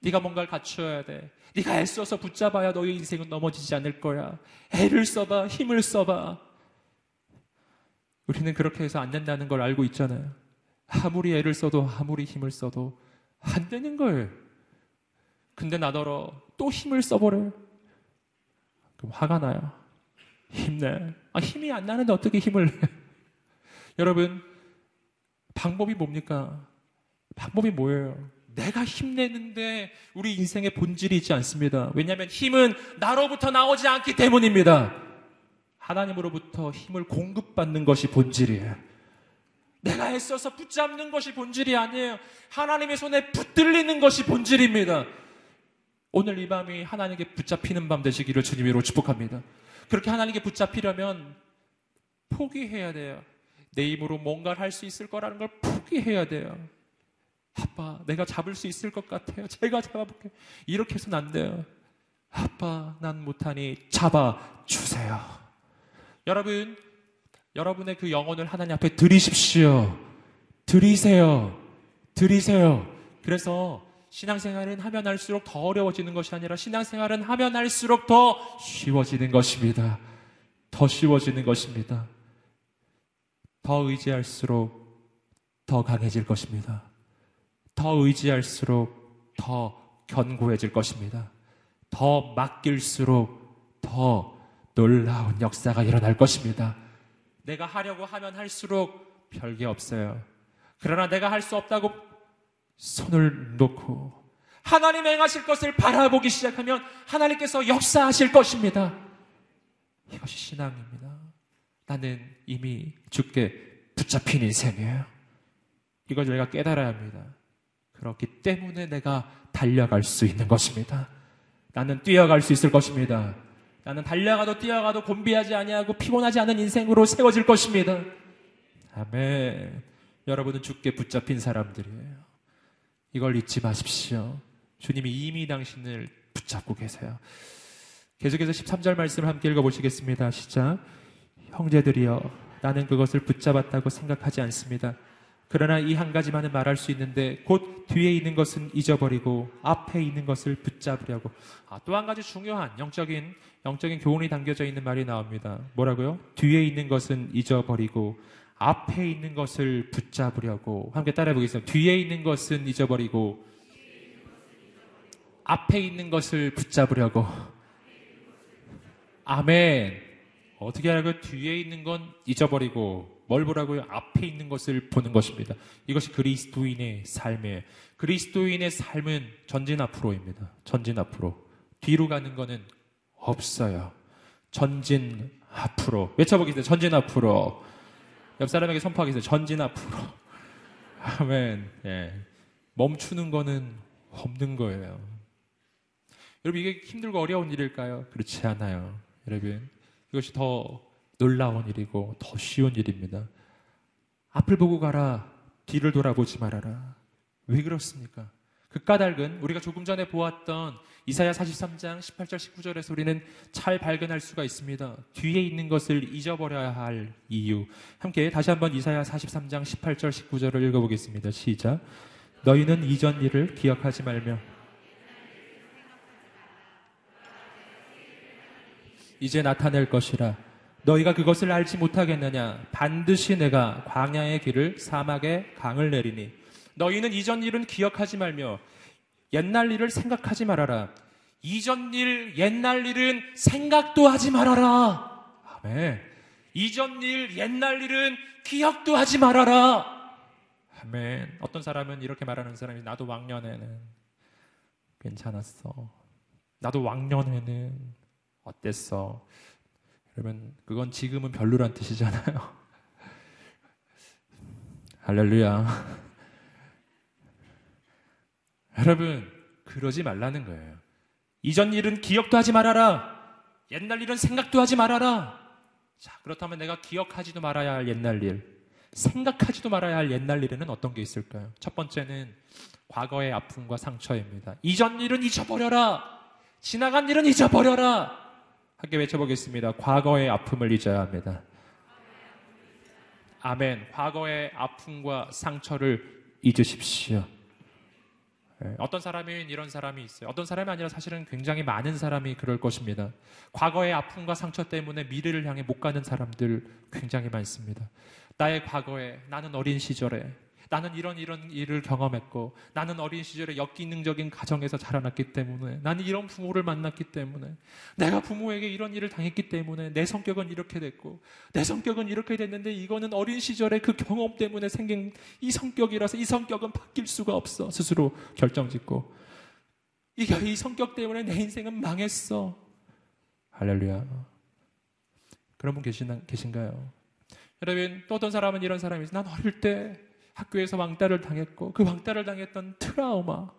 네가 뭔가를 갖추어야 돼. 네가 애써서 붙잡아야 너의 인생은 넘어지지 않을 거야. 애를 써봐. 힘을 써봐. 우리는 그렇게 해서 안 된다는 걸 알고 있잖아요. 아무리 애를 써도 아무리 힘을 써도 안 되는 거예요. 근데 나더러 또 힘을 써버려요. 그럼 화가 나요. 힘내. 아, 힘이 안 나는데 어떻게 힘을 내? 여러분, 방법이 뭡니까? 방법이 뭐예요? 내가 힘내는데 우리 인생의 본질이 있지 않습니다. 왜냐하면 힘은 나로부터 나오지 않기 때문입니다. 하나님으로부터 힘을 공급받는 것이 본질이에요. 내가 애써서 붙잡는 것이 본질이 아니에요. 하나님의 손에 붙들리는 것이 본질입니다. 오늘 이 밤이 하나님께 붙잡히는 밤 되시기를 주님으로 축복합니다. 그렇게 하나님께 붙잡히려면 포기해야 돼요. 내 힘으로 뭔가를 할 수 있을 거라는 걸 포기해야 돼요. 아빠, 내가 잡을 수 있을 것 같아요. 제가 잡아볼게요. 이렇게 해서는 안 돼요. 아빠, 난 못하니 잡아주세요. 여러분, 여러분의 그 영혼을 하나님 앞에 드리십시오. 드리세요. 드리세요. 그래서 신앙생활은 하면 할수록 더 어려워지는 것이 아니라 신앙생활은 하면 할수록 더 쉬워지는 것입니다. 더 쉬워지는 것입니다. 더 의지할수록 더 강해질 것입니다. 더 의지할수록 더 견고해질 것입니다. 더 맡길수록 더 놀라운 역사가 일어날 것입니다. 내가 하려고 하면 할수록 별게 없어요. 그러나 내가 할 수 없다고 손을 놓고 하나님 행하실 것을 바라보기 시작하면 하나님께서 역사하실 것입니다. 이것이 신앙입니다. 나는 이미 죽게 붙잡힌 인생이에요. 이걸 저희가 깨달아야 합니다. 그렇기 때문에 내가 달려갈 수 있는 것입니다. 나는 뛰어갈 수 있을 것입니다. 나는 달려가도 뛰어가도 곤비하지 아니하고 피곤하지 않은 인생으로 세워질 것입니다. 아멘. 여러분은 주께 붙잡힌 사람들이에요. 이걸 잊지 마십시오. 주님이 이미 당신을 붙잡고 계세요. 계속해서 13절 말씀을 함께 읽어보시겠습니다. 시작. 형제들이여, 나는 그것을 붙잡았다고 생각하지 않습니다. 그러나 이 한 가지만은 말할 수 있는데 곧 뒤에 있는 것은 잊어버리고 앞에 있는 것을 붙잡으려고. 아, 또 한 가지 중요한 영적인 영적인 교훈이 담겨져 있는 말이 나옵니다. 뭐라고요? 뒤에 있는 것은 잊어버리고 앞에 있는 것을 붙잡으려고. 함께 따라해 보겠습니다. 뒤에 있는 것은 잊어버리고 앞에 있는 것을 붙잡으려고. 아멘. 어떻게 하라고요? 뒤에 있는 건 잊어버리고 뭘 보라고요? 앞에 있는 것을 보는 것입니다. 이것이 그리스도인의 삶이에요. 그리스도인의 삶은 전진 앞으로입니다. 전진 앞으로. 뒤로 가는 거는 없어요. 전진 앞으로. 외쳐보겠습니다. 전진 앞으로. 옆 사람에게 선포하겠습니다. 전진 앞으로. 아멘. 예. 멈추는 거는 없는 거예요. 여러분, 이게 힘들고 어려운 일일까요? 그렇지 않아요. 여러분, 이것이 더 놀라운 일이고 더 쉬운 일입니다. 앞을 보고 가라. 뒤를 돌아보지 말아라. 왜 그렇습니까? 그 까닭은 우리가 조금 전에 보았던 이사야 43장 18절 19절에서 우리는 잘 발견할 수가 있습니다. 뒤에 있는 것을 잊어버려야 할 이유. 함께 다시 한번 이사야 43장 18절 19절을 읽어보겠습니다. 시작. 너희는 이전 일을 기억하지 말며 이제 나타낼 것이라. 너희가 그것을 알지 못하겠느냐? 반드시 내가 광야의 길을 사막의 강을 내리니 너희는 이전 일은 기억하지 말며 옛날 일을 생각하지 말아라. 이전 일, 옛날 일은 생각도 하지 말아라. 아멘. 이전 일, 옛날 일은 기억도 하지 말아라. 아멘. 어떤 사람은 이렇게 말하는 사람이 나도 왕년에는 괜찮았어. 나도 왕년에는 어땠어? 그러면 그건 지금은 별로란 뜻이잖아요. 할렐루야. 여러분, 그러지 말라는 거예요. 이전 일은 기억도 하지 말아라. 옛날 일은 생각도 하지 말아라. 자, 그렇다면 내가 기억하지도 말아야 할 옛날 일, 생각하지도 말아야 할 옛날 일에는 어떤 게 있을까요? 첫 번째는 과거의 아픔과 상처입니다. 이전 일은 잊어버려라. 지나간 일은 잊어버려라. 함께 외쳐보겠습니다. 과거의 아픔을 잊어야 합니다. 아멘. 과거의 아픔과 상처를 잊으십시오. 예, 어떤 사람이 이런 사람이 있어요. 어떤 사람이 아니라 사실은 굉장히 많은 사람이 그럴 것입니다. 과거의 아픔과 상처 때문에 미래를 향해 못 가는 사람들 굉장히 많습니다. 나의 과거에 나는 어린 시절에 나는 이런 이런 일을 경험했고 나는 어린 시절에 역기능적인 가정에서 자라났기 때문에 나는 이런 부모를 만났기 때문에 내가 부모에게 이런 일을 당했기 때문에 내 성격은 이렇게 됐고 내 성격은 이렇게 됐는데 이거는 어린 시절의 그 경험 때문에 생긴 이 성격이라서 이 성격은 바뀔 수가 없어. 스스로 결정짓고. 이게 이 성격 때문에 내 인생은 망했어. 할렐루야. 그런 분 계신, 계신가요? 여러분 또 어떤 사람은 이런 사람이 있어요 난 어릴 때 학교에서 왕따를 당했고 그 왕따를 당했던 트라우마,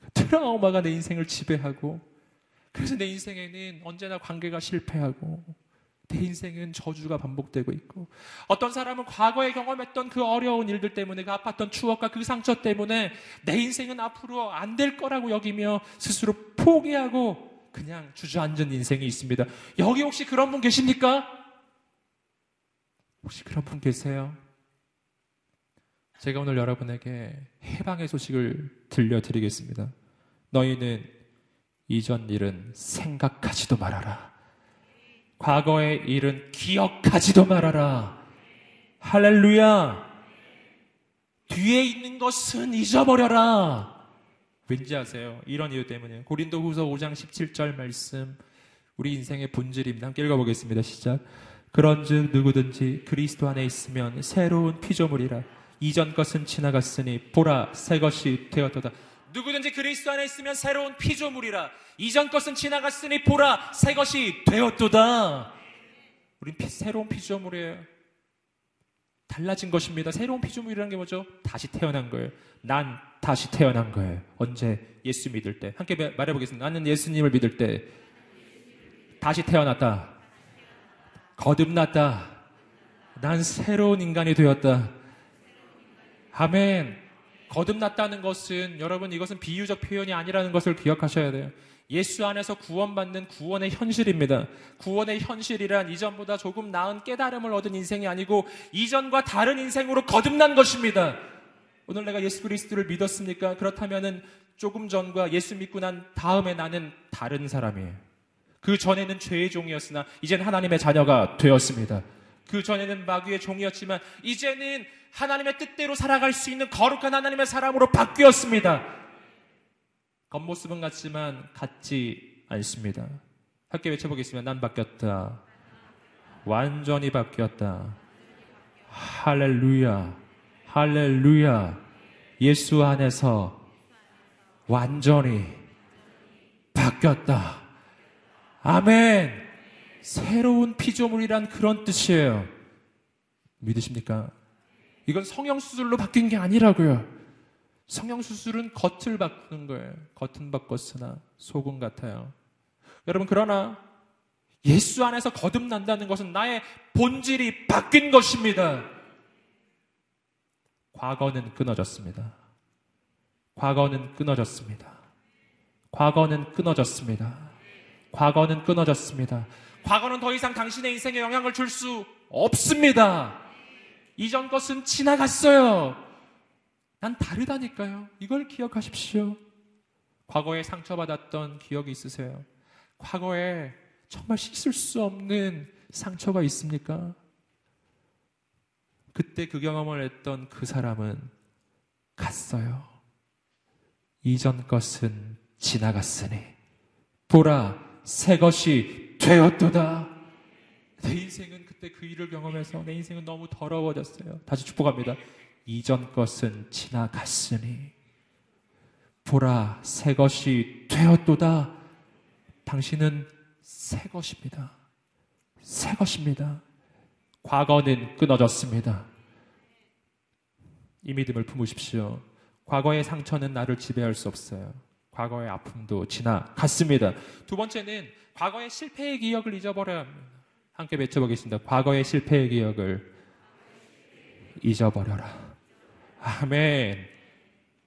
그 트라우마가 내 인생을 지배하고 그래서 내 인생에는 언제나 관계가 실패하고 내 인생은 저주가 반복되고 있고 어떤 사람은 과거에 경험했던 그 어려운 일들 때문에 그 아팠던 추억과 그 상처 때문에 내 인생은 앞으로 안 될 거라고 여기며 스스로 포기하고 그냥 주저앉은 인생이 있습니다. 여기 혹시 그런 분 계십니까? 혹시 그런 분 계세요? 제가 오늘 여러분에게 해방의 소식을 들려드리겠습니다. 너희는 이전 일은 생각하지도 말아라. 과거의 일은 기억하지도 말아라. 할렐루야. 뒤에 있는 것은 잊어버려라. 왠지 아세요? 이런 이유 때문에. 고린도 후서 5장 17절 말씀. 우리 인생의 본질입니다. 함께 읽어보겠습니다. 시작. 그런 즉 누구든지 그리스도 안에 있으면 새로운 피조물이라. 이전 것은 지나갔으니 보라 새 것이 되었도다. 누구든지 그리스도 안에 있으면 새로운 피조물이라. 이전 것은 지나갔으니 보라 새 것이 되었도다. 우린 피, 새로운 피조물이에요. 달라진 것입니다. 새로운 피조물이라는 게 뭐죠? 다시 태어난 거예요. 난 다시 태어난 거예요. 언제? 예수 믿을 때. 함께 말해보겠습니다. 나는 예수님을 믿을 때 다시 태어났다. 거듭났다. 난 새로운 인간이 되었다. 아멘. 거듭났다는 것은 여러분 이것은 비유적 표현이 아니라는 것을 기억하셔야 돼요. 예수 안에서 구원받는 구원의 현실입니다. 구원의 현실이란 이전보다 조금 나은 깨달음을 얻은 인생이 아니고 이전과 다른 인생으로 거듭난 것입니다. 오늘 내가 예수 그리스도를 믿었습니까? 그렇다면은 조금 전과 예수 믿고 난 다음에 나는 다른 사람이에요. 그 전에는 죄의 종이었으나 이제는 하나님의 자녀가 되었습니다. 그 전에는 마귀의 종이었지만 이제는 하나님의 뜻대로 살아갈 수 있는 거룩한 하나님의 사람으로 바뀌었습니다. 겉모습은 같지만 같지 않습니다. 함께 외쳐보겠습니다. 난 바뀌었다. 완전히 바뀌었다. 할렐루야. 할렐루야. 예수 안에서 완전히 바뀌었다. 아멘. 새로운 피조물이란 그런 뜻이에요. 믿으십니까? 이건 성형수술로 바뀐 게 아니라고요. 성형수술은 겉을 바꾸는 거예요. 겉은 바꿨으나 속은 같아요. 여러분, 그러나 예수 안에서 거듭난다는 것은 나의 본질이 바뀐 것입니다. 과거는 끊어졌습니다. 과거는 끊어졌습니다. 과거는 끊어졌습니다. 과거는 끊어졌습니다. 과거는 더 이상 당신의 인생에 영향을 줄 수 없습니다. 이전 것은 지나갔어요. 난 다르다니까요. 이걸 기억하십시오. 과거에 상처받았던 기억이 있으세요? 과거에 정말 씻을 수 없는 상처가 있습니까? 그때 그 경험을 했던 그 사람은 갔어요. 이전 것은 지나갔으니 보라 새 것이 되었도다. 내 인생은 그때 그 일을 경험해서 내 인생은 너무 더러워졌어요. 다시 축복합니다. 이전 것은 지나갔으니 보라 새 것이 되었도다. 당신은 새 것입니다. 새 것입니다. 과거는 끊어졌습니다. 이 믿음을 품으십시오. 과거의 상처는 나를 지배할 수 없어요. 과거의 아픔도 지나갔습니다. 두 번째는 과거의 실패의 기억을 잊어버려야 합니다. 함께 외쳐보겠습니다. 과거의 실패의 기억을 잊어버려라. 아멘.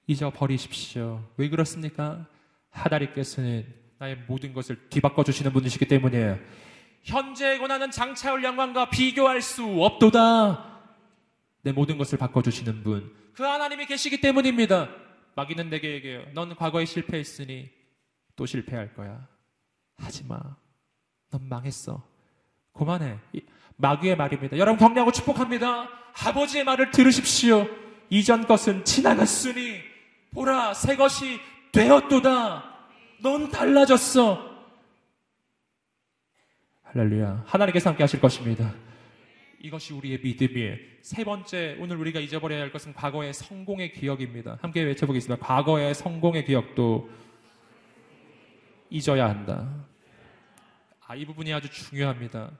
잊어버리십시오. 왜 그렇습니까? 하다리께서는 나의 모든 것을 뒤바꿔 주시는 분이시기 때문이에요. 현재의 고난은 장차올 영광과 비교할 수 없도다. 내 모든 것을 바꿔 주시는 분. 그 하나님이 계시기 때문입니다. 마귀는 내게 얘기해요. 넌 과거에 실패했으니 또 실패할 거야. 하지 마. 넌 망했어. 그만해. 이- 마귀의 말입니다. 여러분 격려하고 축복합니다. 아버지의 말을 들으십시오. 이전 것은 지나갔으니 보라 새 것이 되었도다. 넌 달라졌어. 할렐루야. 하나님께서 함께 하실 것입니다. 이것이 우리의 믿음이에요. 세 번째, 오늘 우리가 잊어버려야 할 것은 과거의 성공의 기억입니다. 함께 외쳐보겠습니다. 과거의 성공의 기억도 잊어야 한다. 아, 이 부분이 아주 중요합니다.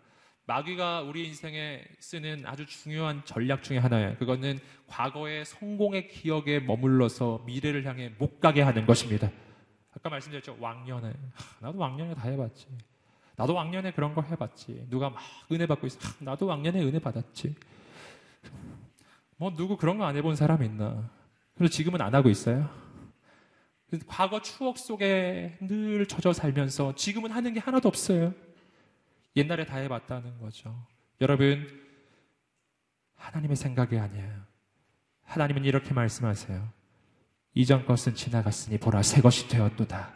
마귀가 우리 인생에 쓰는 아주 중요한 전략 중에 하나예요. 그거는 과거의 성공의 기억에 머물러서 미래를 향해 못 가게 하는 것입니다. 아까 말씀드렸죠. 왕년에. 하, 나도 왕년에 다 해봤지. 나도 왕년에 그런 거 해봤지. 누가 막 은혜 받고 있어. 하, 나도 왕년에 은혜 받았지. 뭐 누구 그런 거 안 해본 사람 있나? 그래서 지금은 안 하고 있어요. 과거 추억 속에 늘 젖어 살면서 지금은 하는 게 하나도 없어요. 옛날에 다 해봤다는 거죠. 여러분, 하나님의 생각이 아니에요. 하나님은 이렇게 말씀하세요. 이전 것은 지나갔으니 보라 새 것이 되었도다.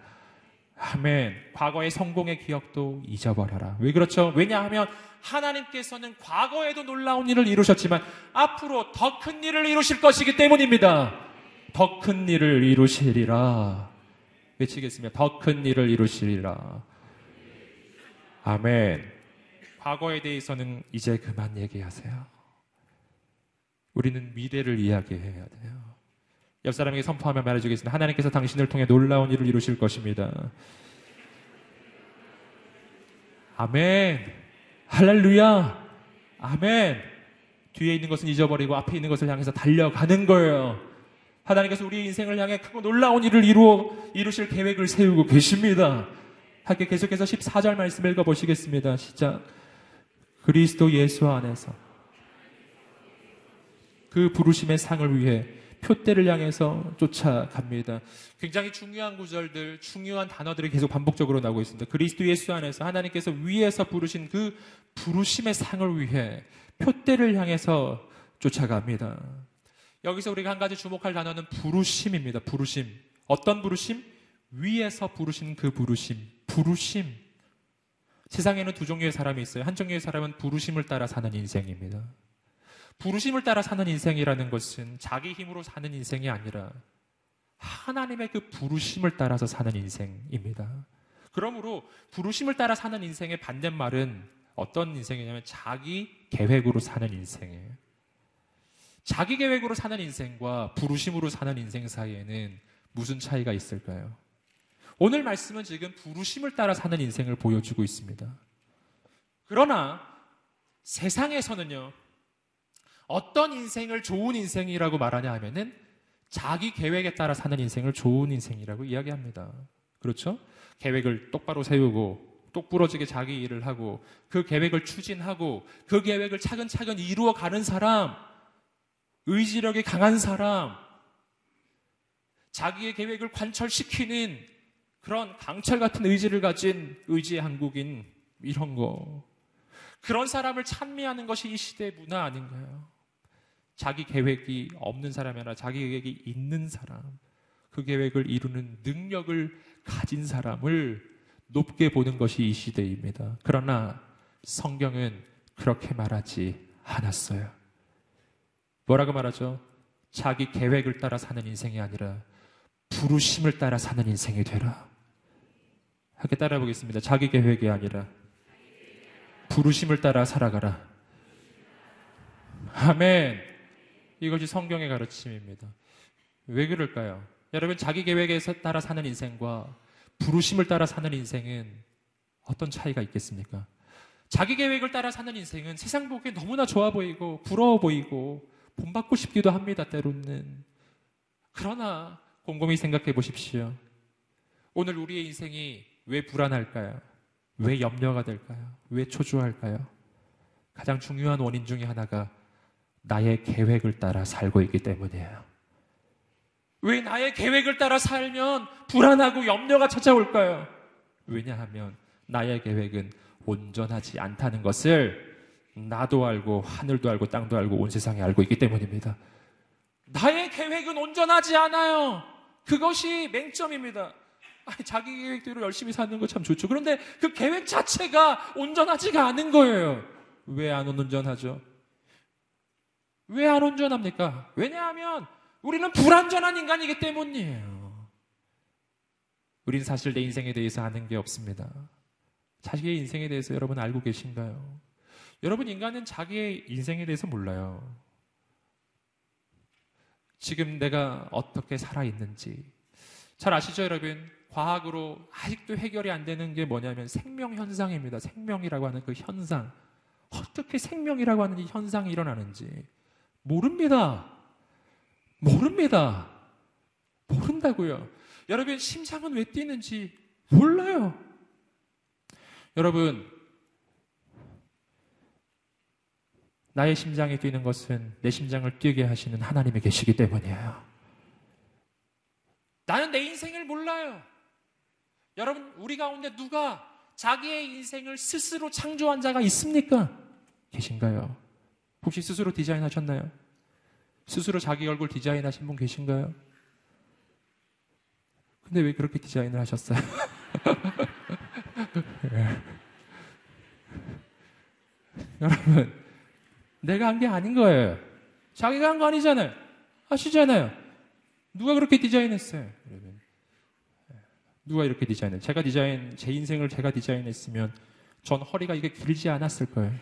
아멘. 과거의 성공의 기억도 잊어버려라. 왜 그렇죠? 왜냐하면 하나님께서는 과거에도 놀라운 일을 이루셨지만 앞으로 더 큰 일을 이루실 것이기 때문입니다. 더 큰 일을 이루시리라. 외치겠습니다. 더 큰 일을 이루시리라. 아멘. 과거에 대해서는 이제 그만 얘기하세요. 우리는 미래를 이야기해야 돼요. 옆 사람에게 선포하며 말해주겠습니다. 하나님께서 당신을 통해 놀라운 일을 이루실 것입니다. 아멘. 할렐루야. 아멘. 뒤에 있는 것은 잊어버리고 앞에 있는 것을 향해서 달려가는 거예요. 하나님께서 우리 인생을 향해 크고 놀라운 일을 이루어 이루실 계획을 세우고 계십니다. 함께 계속해서 14절 말씀 읽어 보시겠습니다. 시작. 그리스도 예수 안에서 그 부르심의 상을 위해 표대를 향해서 쫓아갑니다. 굉장히 중요한 구절들, 중요한 단어들이 계속 반복적으로 나오고 있습니다. 그리스도 예수 안에서 하나님께서 위에서 부르신 그 부르심의 상을 위해 표대를 향해서 쫓아갑니다. 여기서 우리가 한 가지 주목할 단어는 부르심입니다. 부르심. 어떤 부르심? 위에서 부르신 그 부르심. 부르심. 세상에는 두 종류의 사람이 있어요. 한 종류의 사람은 부르심을 따라 사는 인생입니다. 부르심을 따라 사는 인생이라는 것은 자기 힘으로 사는 인생이 아니라 하나님의 그 부르심을 따라서 사는 인생입니다. 그러므로 부르심을 따라 사는 인생의 반대말은 어떤 인생이냐면 자기 계획으로 사는 인생이에요. 자기 계획으로 사는 인생과 부르심으로 사는 인생 사이에는 무슨 차이가 있을까요? 오늘 말씀은 지금 부르심을 따라 사는 인생을 보여주고 있습니다. 그러나 세상에서는요, 어떤 인생을 좋은 인생이라고 말하냐 하면은 자기 계획에 따라 사는 인생을 좋은 인생이라고 이야기합니다. 그렇죠? 계획을 똑바로 세우고 똑부러지게 자기 일을 하고 그 계획을 추진하고 그 계획을 차근차근 이루어 가는 사람, 의지력이 강한 사람, 자기의 계획을 관철시키는 그런 강철 같은 의지를 가진 의지의 한국인 이런 거 그런 사람을 찬미하는 것이 이 시대의 문화 아닌가요? 자기 계획이 없는 사람이 아니라 자기 계획이 있는 사람, 그 계획을 이루는 능력을 가진 사람을 높게 보는 것이 이 시대입니다. 그러나 성경은 그렇게 말하지 않았어요. 뭐라고 말하죠? 자기 계획을 따라 사는 인생이 아니라 부르심을 따라 사는 인생이 되라. 함께 따라 보겠습니다. 자기 계획이 아니라 부르심을 따라 살아가라. 아멘. 이것이 성경의 가르침입니다. 왜 그럴까요? 여러분, 자기 계획에 따라 사는 인생과 부르심을 따라 사는 인생은 어떤 차이가 있겠습니까? 자기 계획을 따라 사는 인생은 세상 보기에 너무나 좋아 보이고 부러워 보이고 본받고 싶기도 합니다, 때로는. 그러나 곰곰이 생각해 보십시오. 오늘 우리의 인생이 왜 불안할까요? 왜 염려가 될까요? 왜 초조할까요? 가장 중요한 원인 중에 하나가 나의 계획을 따라 살고 있기 때문이에요. 왜 나의 계획을 따라 살면 불안하고 염려가 찾아올까요? 왜냐하면 나의 계획은 온전하지 않다는 것을 나도 알고 하늘도 알고 땅도 알고 온 세상이 알고 있기 때문입니다. 나의 계획은 온전하지 않아요. 그것이 맹점입니다. 아니, 자기 계획대로 열심히 사는 거 참 좋죠. 그런데 그 계획 자체가 온전하지가 않은 거예요. 왜 안 온전하죠? 왜 안 온전합니까? 왜냐하면 우리는 불완전한 인간이기 때문이에요. 우리는 사실 내 인생에 대해서 아는 게 없습니다. 자기의 인생에 대해서 여러분 알고 계신가요? 여러분 인간은 자기의 인생에 대해서 몰라요. 지금 내가 어떻게 살아 있는지 잘 아시죠, 여러분? 과학으로 아직도 해결이 안 되는 게 뭐냐면 생명 현상입니다. 생명이라고 하는 그 현상. 어떻게 생명이라고 하는 이 현상이 일어나는지 모릅니다. 모릅니다. 모른다고요. 여러분 심장은 왜 뛰는지 몰라요. 여러분 나의 심장이 뛰는 것은 내 심장을 뛰게 하시는 하나님이 계시기 때문이에요. 나는 내 인생을 몰라요. 여러분, 우리 가운데 누가 자기의 인생을 스스로 창조한 자가 있습니까? 계신가요? 혹시 스스로 디자인하셨나요? 스스로 자기 얼굴 디자인하신 분 계신가요? 근데 왜 그렇게 디자인을 하셨어요? 여러분, 내가 한 게 아닌 거예요. 자기가 한 거 아니잖아요. 아시잖아요. 누가 그렇게 디자인했어요? 누가 이렇게 디자인해? 제가 디자인, 제 인생을 제가 디자인했으면 전 허리가 이게 길지 않았을 거예요.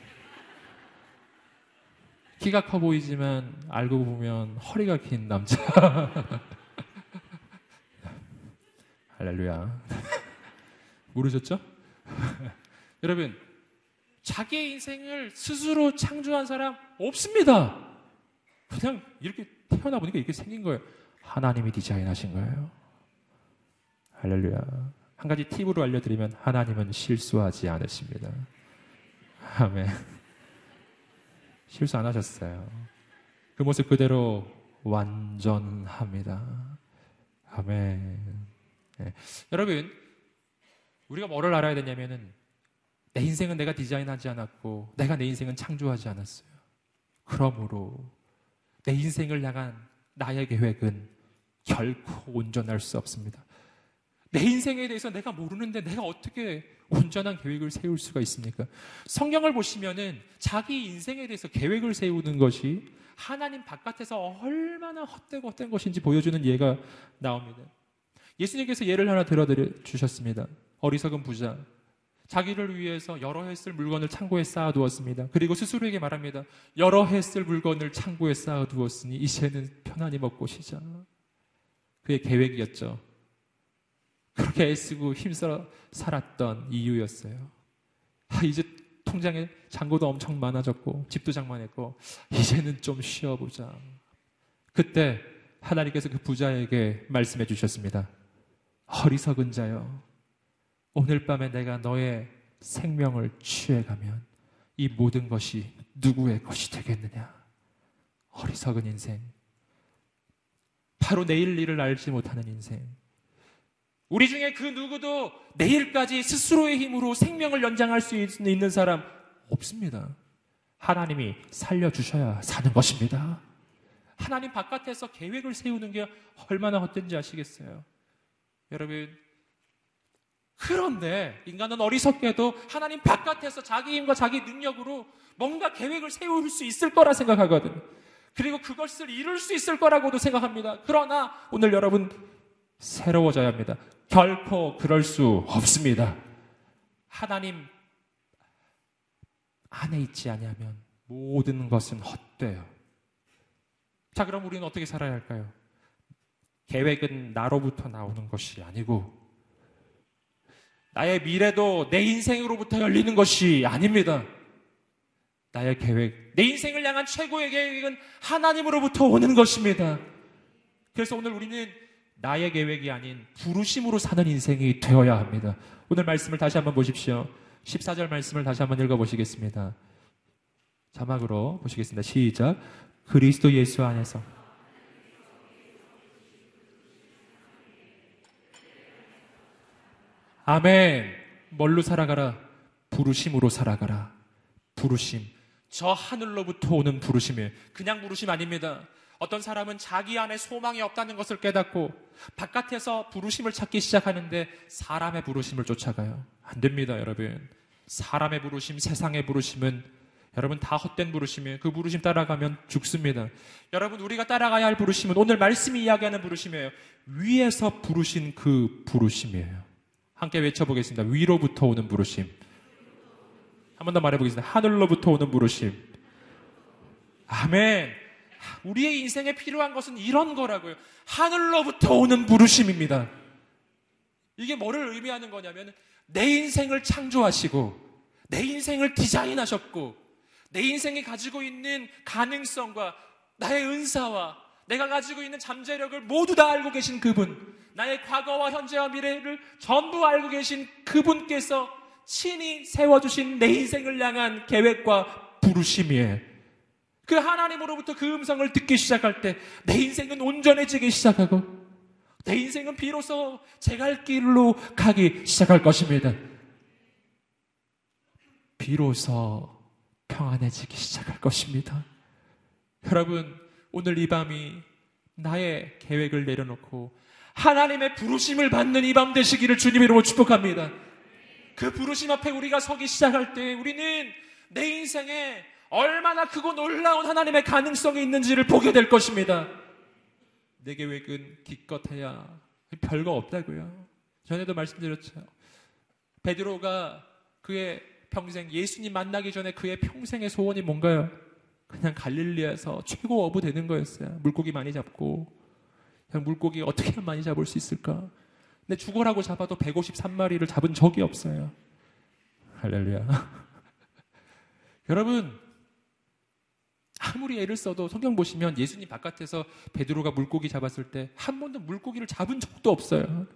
키가 커 보이지만 알고 보면 허리가 긴 남자. 할렐루야. 모르셨죠? 여러분, 자기의 인생을 스스로 창조한 사람 없습니다. 그냥 이렇게 태어나 보니까 이렇게 생긴 거예요. 하나님이 디자인하신 거예요. 할렐루야. 한 가지 팁으로 알려드리면 하나님은 실수하지 않으십니다. 아멘. 실수 안 하셨어요. 그 모습 그대로 완전합니다. 아멘. 네. 여러분, 우리가 뭐를 알아야 되냐면은 내 인생은 내가 디자인하지 않았고 내가 내 인생은 창조하지 않았어요. 그러므로 내 인생을 향한 나의 계획은 결코 온전할 수 없습니다. 내 인생에 대해서 내가 모르는데 내가 어떻게 온전한 계획을 세울 수가 있습니까? 성경을 보시면은 자기 인생에 대해서 계획을 세우는 것이 하나님 바깥에서 얼마나 헛되고 헛된 것인지 보여주는 예가 나옵니다. 예수님께서 예를 하나 들어드려 주셨습니다. 어리석은 부자. 자기를 위해서 여러 해 쓸 물건을 창고에 쌓아두었습니다. 그리고 스스로에게 말합니다. 여러 해 쓸 물건을 창고에 쌓아두었으니 이제는 편안히 먹고 쉬자. 그의 계획이었죠. 그렇게 애쓰고 힘써 살았던 이유였어요. 아, 이제 통장에 잔고도 엄청 많아졌고 집도 장만했고 이제는 좀 쉬어보자. 그때 하나님께서 그 부자에게 말씀해 주셨습니다. 어리석은 자여 오늘 밤에 내가 너의 생명을 취해가면 이 모든 것이 누구의 것이 되겠느냐? 어리석은 인생. 바로 내일 일을 알지 못하는 인생. 우리 중에 그 누구도 내일까지 스스로의 힘으로 생명을 연장할 수 있는 사람 없습니다. 하나님이 살려주셔야 사는 것입니다. 하나님 바깥에서 계획을 세우는 게 얼마나 헛된지 아시겠어요? 여러분, 그런데 인간은 어리석게도 하나님 바깥에서 자기 힘과 자기 능력으로 뭔가 계획을 세울 수 있을 거라 생각하거든요. 그리고 그것을 이룰 수 있을 거라고도 생각합니다. 그러나 오늘 여러분 새로워져야 합니다. 결코 그럴 수 없습니다. 하나님 안에 있지 아니하면 모든 것은 헛돼요. 자, 그럼 우리는 어떻게 살아야 할까요? 계획은 나로부터 나오는 것이 아니고 나의 미래도 내 인생으로부터 열리는 것이 아닙니다. 나의 계획, 내 인생을 향한 최고의 계획은 하나님으로부터 오는 것입니다. 그래서 오늘 우리는 나의 계획이 아닌 부르심으로 사는 인생이 되어야 합니다. 오늘 말씀을 다시 한번 보십시오. 14절 말씀을 다시 한번 읽어보시겠습니다. 자막으로 보시겠습니다. 시작. 그리스도 예수 안에서 아멘. 뭘로 살아가라? 부르심으로 살아가라. 부르심. 저 하늘로부터 오는 부르심이에요. 그냥 부르심 아닙니다. 어떤 사람은 자기 안에 소망이 없다는 것을 깨닫고 바깥에서 부르심을 찾기 시작하는데 사람의 부르심을 쫓아가요. 안 됩니다, 여러분. 사람의 부르심, 세상의 부르심은 여러분 다 헛된 부르심이에요. 그 부르심 따라가면 죽습니다. 여러분 우리가 따라가야 할 부르심은 오늘 말씀이 이야기하는 부르심이에요. 위에서 부르신 그 부르심이에요. 함께 외쳐보겠습니다. 위로부터 오는 부르심. 한 번 더 말해보겠습니다. 하늘로부터 오는 부르심. 아멘. 우리의 인생에 필요한 것은 이런 거라고요. 하늘로부터 오는 부르심입니다. 이게 뭐를 의미하는 거냐면 내 인생을 창조하시고 내 인생을 디자인하셨고 내 인생이 가지고 있는 가능성과 나의 은사와 내가 가지고 있는 잠재력을 모두 다 알고 계신 그분 나의 과거와 현재와 미래를 전부 알고 계신 그분께서 친히 세워주신 내 인생을 향한 계획과 부르심이에요. 그 하나님으로부터 그 음성을 듣기 시작할 때 내 인생은 온전해지기 시작하고 내 인생은 비로소 제갈 길로 가기 시작할 것입니다. 비로소 평안해지기 시작할 것입니다. 여러분, 오늘 이 밤이 나의 계획을 내려놓고 하나님의 부르심을 받는 이 밤 되시기를 주님 이름으로 축복합니다. 그 부르심 앞에 우리가 서기 시작할 때 우리는 내 인생에 얼마나 크고 놀라운 하나님의 가능성이 있는지를 보게 될 것입니다. 내 계획은 기껏해야 별거 없다고요. 전에도 말씀드렸죠. 베드로가 그의 평생 예수님 만나기 전에 그의 평생의 소원이 뭔가요? 그냥 갈릴리에서 최고 어부 되는 거였어요. 물고기 많이 잡고 그냥 물고기 어떻게 많이 잡을 수 있을까? 근데 죽어라고 잡아도 153마리를 잡은 적이 없어요. 할렐루야. 여러분, 아무리 애를 써도 성경 보시면 예수님 바깥에서 베드로가 물고기 잡았을 때 한 번도 물고기를 잡은 적도 없어요.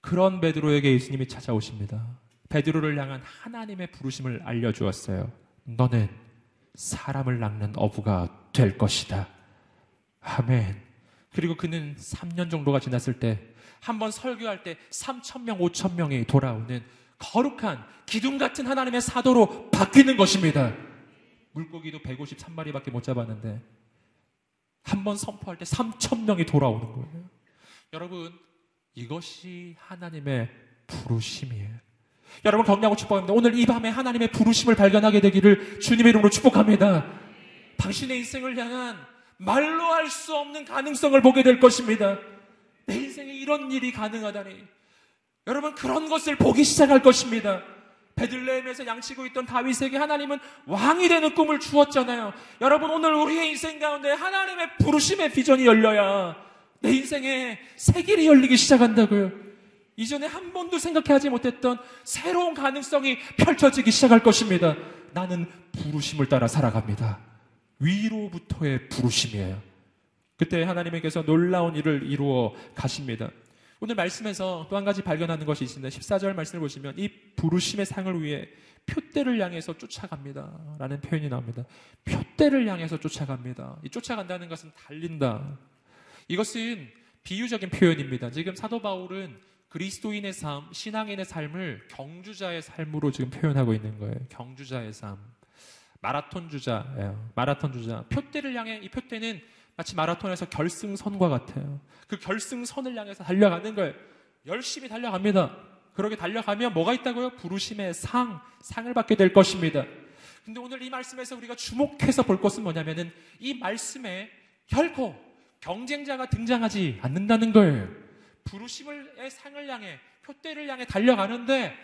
그런 베드로에게 예수님이 찾아오십니다. 베드로를 향한 하나님의 부르심을 알려주었어요. 너는 사람을 낚는 어부가 될 것이다. 아멘. 그리고 그는 3년 정도가 지났을 때 한 번 설교할 때 3천명, 5천명이 돌아오는 거룩한 기둥 같은 하나님의 사도로 바뀌는 것입니다. 물고기도 153마리밖에 못 잡았는데 한 번 선포할 때 3천 명이 돌아오는 거예요. 여러분, 이것이 하나님의 부르심이에요. 여러분 격려하고 축복합니다. 오늘 이 밤에 하나님의 부르심을 발견하게 되기를 주님의 이름으로 축복합니다. 당신의 인생을 향한 말로 할 수 없는 가능성을 보게 될 것입니다. 내 인생에 이런 일이 가능하다니. 여러분 그런 것을 보기 시작할 것입니다. 베들레헴에서 양치고 있던 다윗에게 하나님은 왕이 되는 꿈을 주었잖아요. 여러분 오늘 우리의 인생 가운데 하나님의 부르심의 비전이 열려야 내 인생에 새 길이 열리기 시작한다고요. 이전에 한 번도 생각하지 못했던 새로운 가능성이 펼쳐지기 시작할 것입니다. 나는 부르심을 따라 살아갑니다. 위로부터의 부르심이에요. 그때 하나님께서 놀라운 일을 이루어 가십니다. 오늘 말씀에서 또 한 가지 발견하는 것이 있습니다. 14절 말씀을 보시면 이 부르심의 상을 위해 표대를 향해서 쫓아갑니다. 라는 표현이 나옵니다. 표대를 향해서 쫓아갑니다. 이 쫓아간다는 것은 달린다. 이것은 비유적인 표현입니다. 지금 사도 바울은 그리스도인의 삶, 신앙인의 삶을 경주자의 삶으로 지금 표현하고 있는 거예요. 경주자의 삶. 마라톤 주자예요. 마라톤 주자. 표대를 향해 이 표대는 마치 마라톤에서 결승선과 같아요. 그 결승선을 향해서 달려가는 거예요. 열심히 달려갑니다. 그렇게 달려가면 뭐가 있다고요? 부르심의 상, 상을 받게 될 것입니다. 근데 오늘 이 말씀에서 우리가 주목해서 볼 것은 뭐냐면은 이 말씀에 결코 경쟁자가 등장하지 않는다는 거예요. 부르심의 상을 향해, 표대를 향해 달려가는데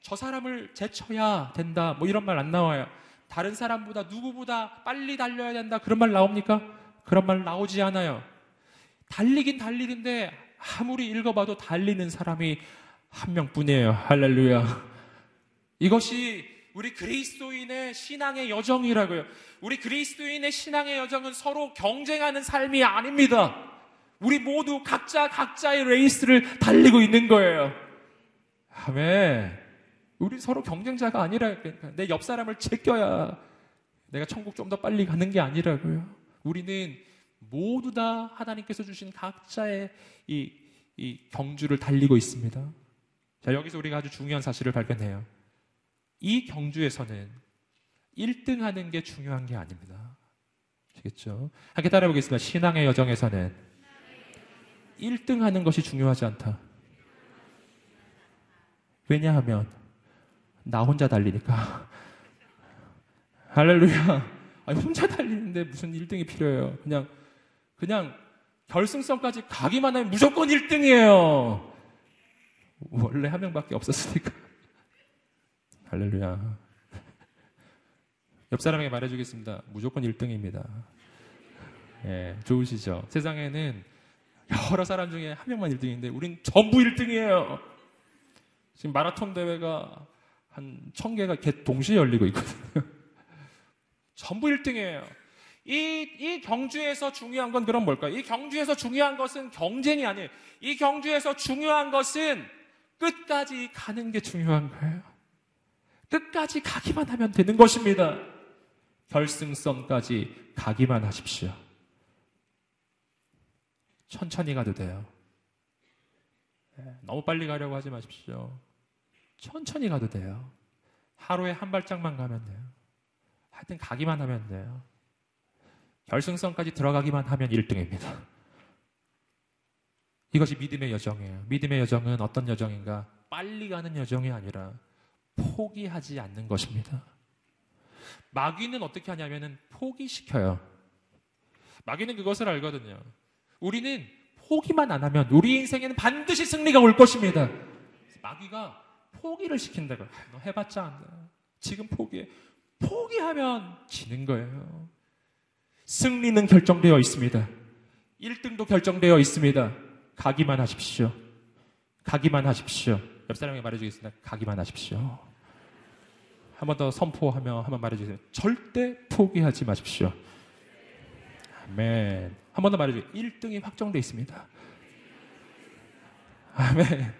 저 사람을 제쳐야 된다. 뭐 이런 말 안 나와요. 다른 사람보다 누구보다 빨리 달려야 된다. 그런 말 나옵니까? 그런 말 나오지 않아요. 달리긴 달리는데 아무리 읽어봐도 달리는 사람이 한 명뿐이에요. 할렐루야. 이것이 우리 그리스도인의 신앙의 여정이라고요. 우리 그리스도인의 신앙의 여정은 서로 경쟁하는 삶이 아닙니다. 우리 모두 각자 각자의 레이스를 달리고 있는 거예요. 아멘. 우리 서로 경쟁자가 아니라 내 옆 사람을 제껴야 내가 천국 좀 더 빨리 가는 게 아니라고요. 우리는 모두 다 하나님께서 주신 각자의 이, 이 경주를 달리고 있습니다. 자, 여기서 우리가 아주 중요한 사실을 발견해요. 이 경주에서는 1등 하는 게 중요한 게 아닙니다. 아시겠죠? 함께 따라 보겠습니다. 신앙의 여정에서는 1등 하는 것이 중요하지 않다. 왜냐하면 나 혼자 달리니까. 할렐루야. 아니, 혼자 달리는데 무슨 1등이 필요해요. 그냥, 그냥 결승선까지 가기만 하면 무조건 1등이에요. 원래 한 명밖에 없었으니까. 할렐루야. 옆 사람에게 말해주겠습니다. 무조건 1등입니다. 예, 좋으시죠? 세상에는 여러 사람 중에 한 명만 1등인데, 우린 전부 1등이에요. 지금 마라톤 대회가 한천 개가 동시에 열리고 있거든요. 전부 1등이에요. 이, 이 경주에서 중요한 건 그럼 뭘까요? 이 경주에서 중요한 것은 경쟁이 아니에요. 이 경주에서 중요한 것은 끝까지 가는 게 중요한 거예요. 끝까지 가기만 하면 되는 것입니다. 결승선까지 가기만 하십시오. 천천히 가도 돼요. 네, 너무 빨리 가려고 하지 마십시오. 천천히 가도 돼요. 하루에 한 발짝만 가면 돼요. 하여튼 가기만 하면 돼요. 결승선까지 들어가기만 하면 1등입니다. 이것이 믿음의 여정이에요. 믿음의 여정은 어떤 여정인가? 빨리 가는 여정이 아니라 포기하지 않는 것입니다. 마귀는 어떻게 하냐면은 포기시켜요. 마귀는 그것을 알거든요. 우리는 포기만 안 하면 우리 인생에는 반드시 승리가 올 것입니다. 마귀가 포기를 시킨다고. 아, 너 해봤자 안 돼. 지금 포기해. 포기하면 지는 거예요. 승리는 결정되어 있습니다. 1등도 결정되어 있습니다. 가기만 하십시오. 가기만 하십시오. 옆 사람에게 말해주겠습니다. 가기만 하십시오. 한 번 더 선포하며 한 번 말해주세요. 절대 포기하지 마십시오. 아멘. 한 번 더 말해주세요. 1등이 확정되어 있습니다. 아멘.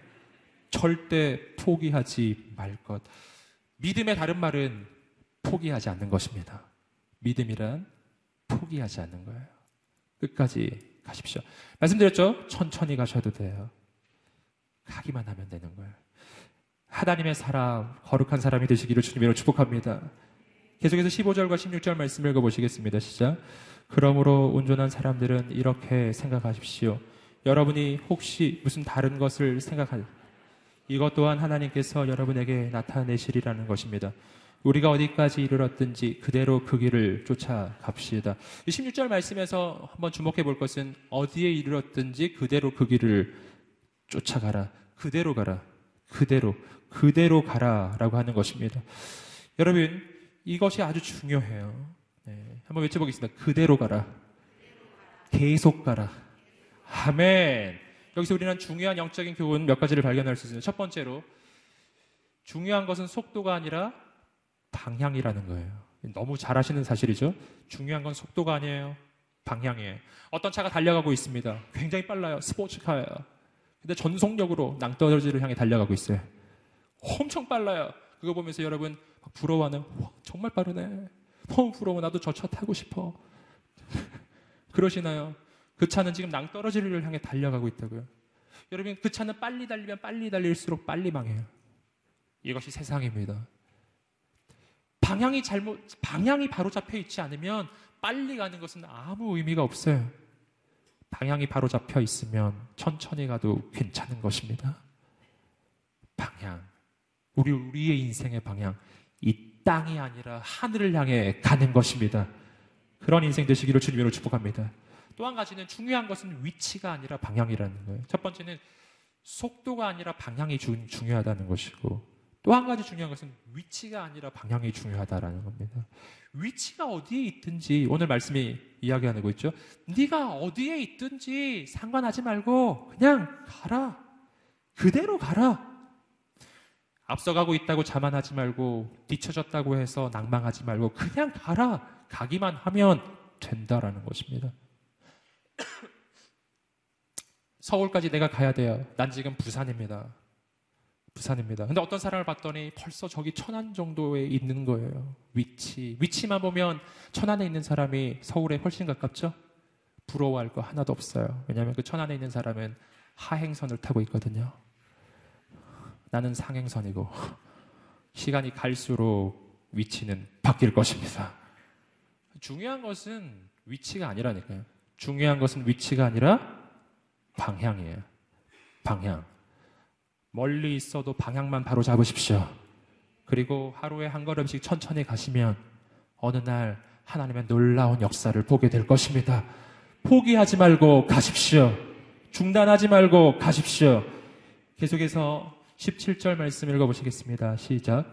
절대 포기하지 말 것. 믿음의 다른 말은 포기하지 않는 것입니다. 믿음이란 포기하지 않는 거예요. 끝까지 가십시오. 말씀드렸죠? 천천히 가셔도 돼요. 가기만 하면 되는 거예요. 하나님의 사람, 거룩한 사람이 되시기를 주님으로 축복합니다. 계속해서 15절과 16절 말씀 읽어보시겠습니다. 시작. 그러므로 온전한 사람들은 이렇게 생각하십시오. 여러분이 혹시 무슨 다른 것을 생각할 이것 또한 하나님께서 여러분에게 나타내시리라는 것입니다. 우리가 어디까지 이르렀든지 그대로 그 길을 쫓아갑시다. 16절 말씀에서 한번 주목해 볼 것은 어디에 이르렀든지 그대로 그 길을 쫓아가라. 그대로 가라. 그대로, 그대로 가라 라고 하는 것입니다. 여러분, 이것이 아주 중요해요. 네, 한번 외쳐보겠습니다. 그대로 가라. 계속 가라. 아멘. 여기서 우리는 중요한 영적인 교훈 몇 가지를 발견할 수 있습니다. 첫 번째로, 중요한 것은 속도가 아니라 방향이라는 거예요. 너무 잘 아시는 사실이죠. 중요한 건 속도가 아니에요. 방향이에요. 어떤 차가 달려가고 있습니다. 굉장히 빨라요. 스포츠카예요. 근데 전속력으로 낭떠러지를 향해 달려가고 있어요. 엄청 빨라요. 그거 보면서 여러분 막 부러워하는 와, 정말 빠르네. 너무 부러워. 나도 저 차 타고 싶어. 그러시나요? 그 차는 지금 낭떠러지를 향해 달려가고 있다고요. 여러분 그 차는 빨리 달리면 빨리 달릴수록 빨리 망해요. 이것이 세상입니다. 방향이 잘못 방향이 바로 잡혀 있지 않으면 빨리 가는 것은 아무 의미가 없어요. 방향이 바로 잡혀 있으면 천천히 가도 괜찮은 것입니다. 방향. 우리, 우리의 인생의 방향. 이 땅이 아니라 하늘을 향해 가는 것입니다. 그런 인생 되시기를 주님으로 축복합니다. 또 한 가지는 중요한 것은 위치가 아니라 방향이라는 거예요. 첫 번째는 속도가 아니라 방향이 주, 중요하다는 것이고 또 한 가지 중요한 것은 위치가 아니라 방향이 중요하다라는 겁니다. 위치가 어디에 있든지 오늘 말씀이 이야기하는 거 있죠. 네가 어디에 있든지 상관하지 말고 그냥 가라. 그대로 가라. 앞서가고 있다고 자만하지 말고 뒤처졌다고 해서 낭망하지 말고 그냥 가라. 가기만 하면 된다라는 것입니다. 서울까지 내가 가야 돼요. 난 지금 부산입니다. 부산입니다. 근데 어떤 사람을 봤더니 벌써 저기 천안 정도에 있는 거예요. 위치. 위치만 보면 천안에 있는 사람이 서울에 훨씬 가깝죠? 부러워할 거 하나도 없어요. 왜냐하면 그 천안에 있는 사람은 하행선을 타고 있거든요. 나는 상행선이고 시간이 갈수록 위치는 바뀔 것입니다. 중요한 것은 위치가 아니라니까요. 중요한 것은 위치가 아니라 방향이에요. 방향. 멀리 있어도 방향만 바로 잡으십시오. 그리고 하루에 한 걸음씩 천천히 가시면 어느 날 하나님의 놀라운 역사를 보게 될 것입니다. 포기하지 말고 가십시오. 중단하지 말고 가십시오. 계속해서 17절 말씀 읽어보시겠습니다. 시작.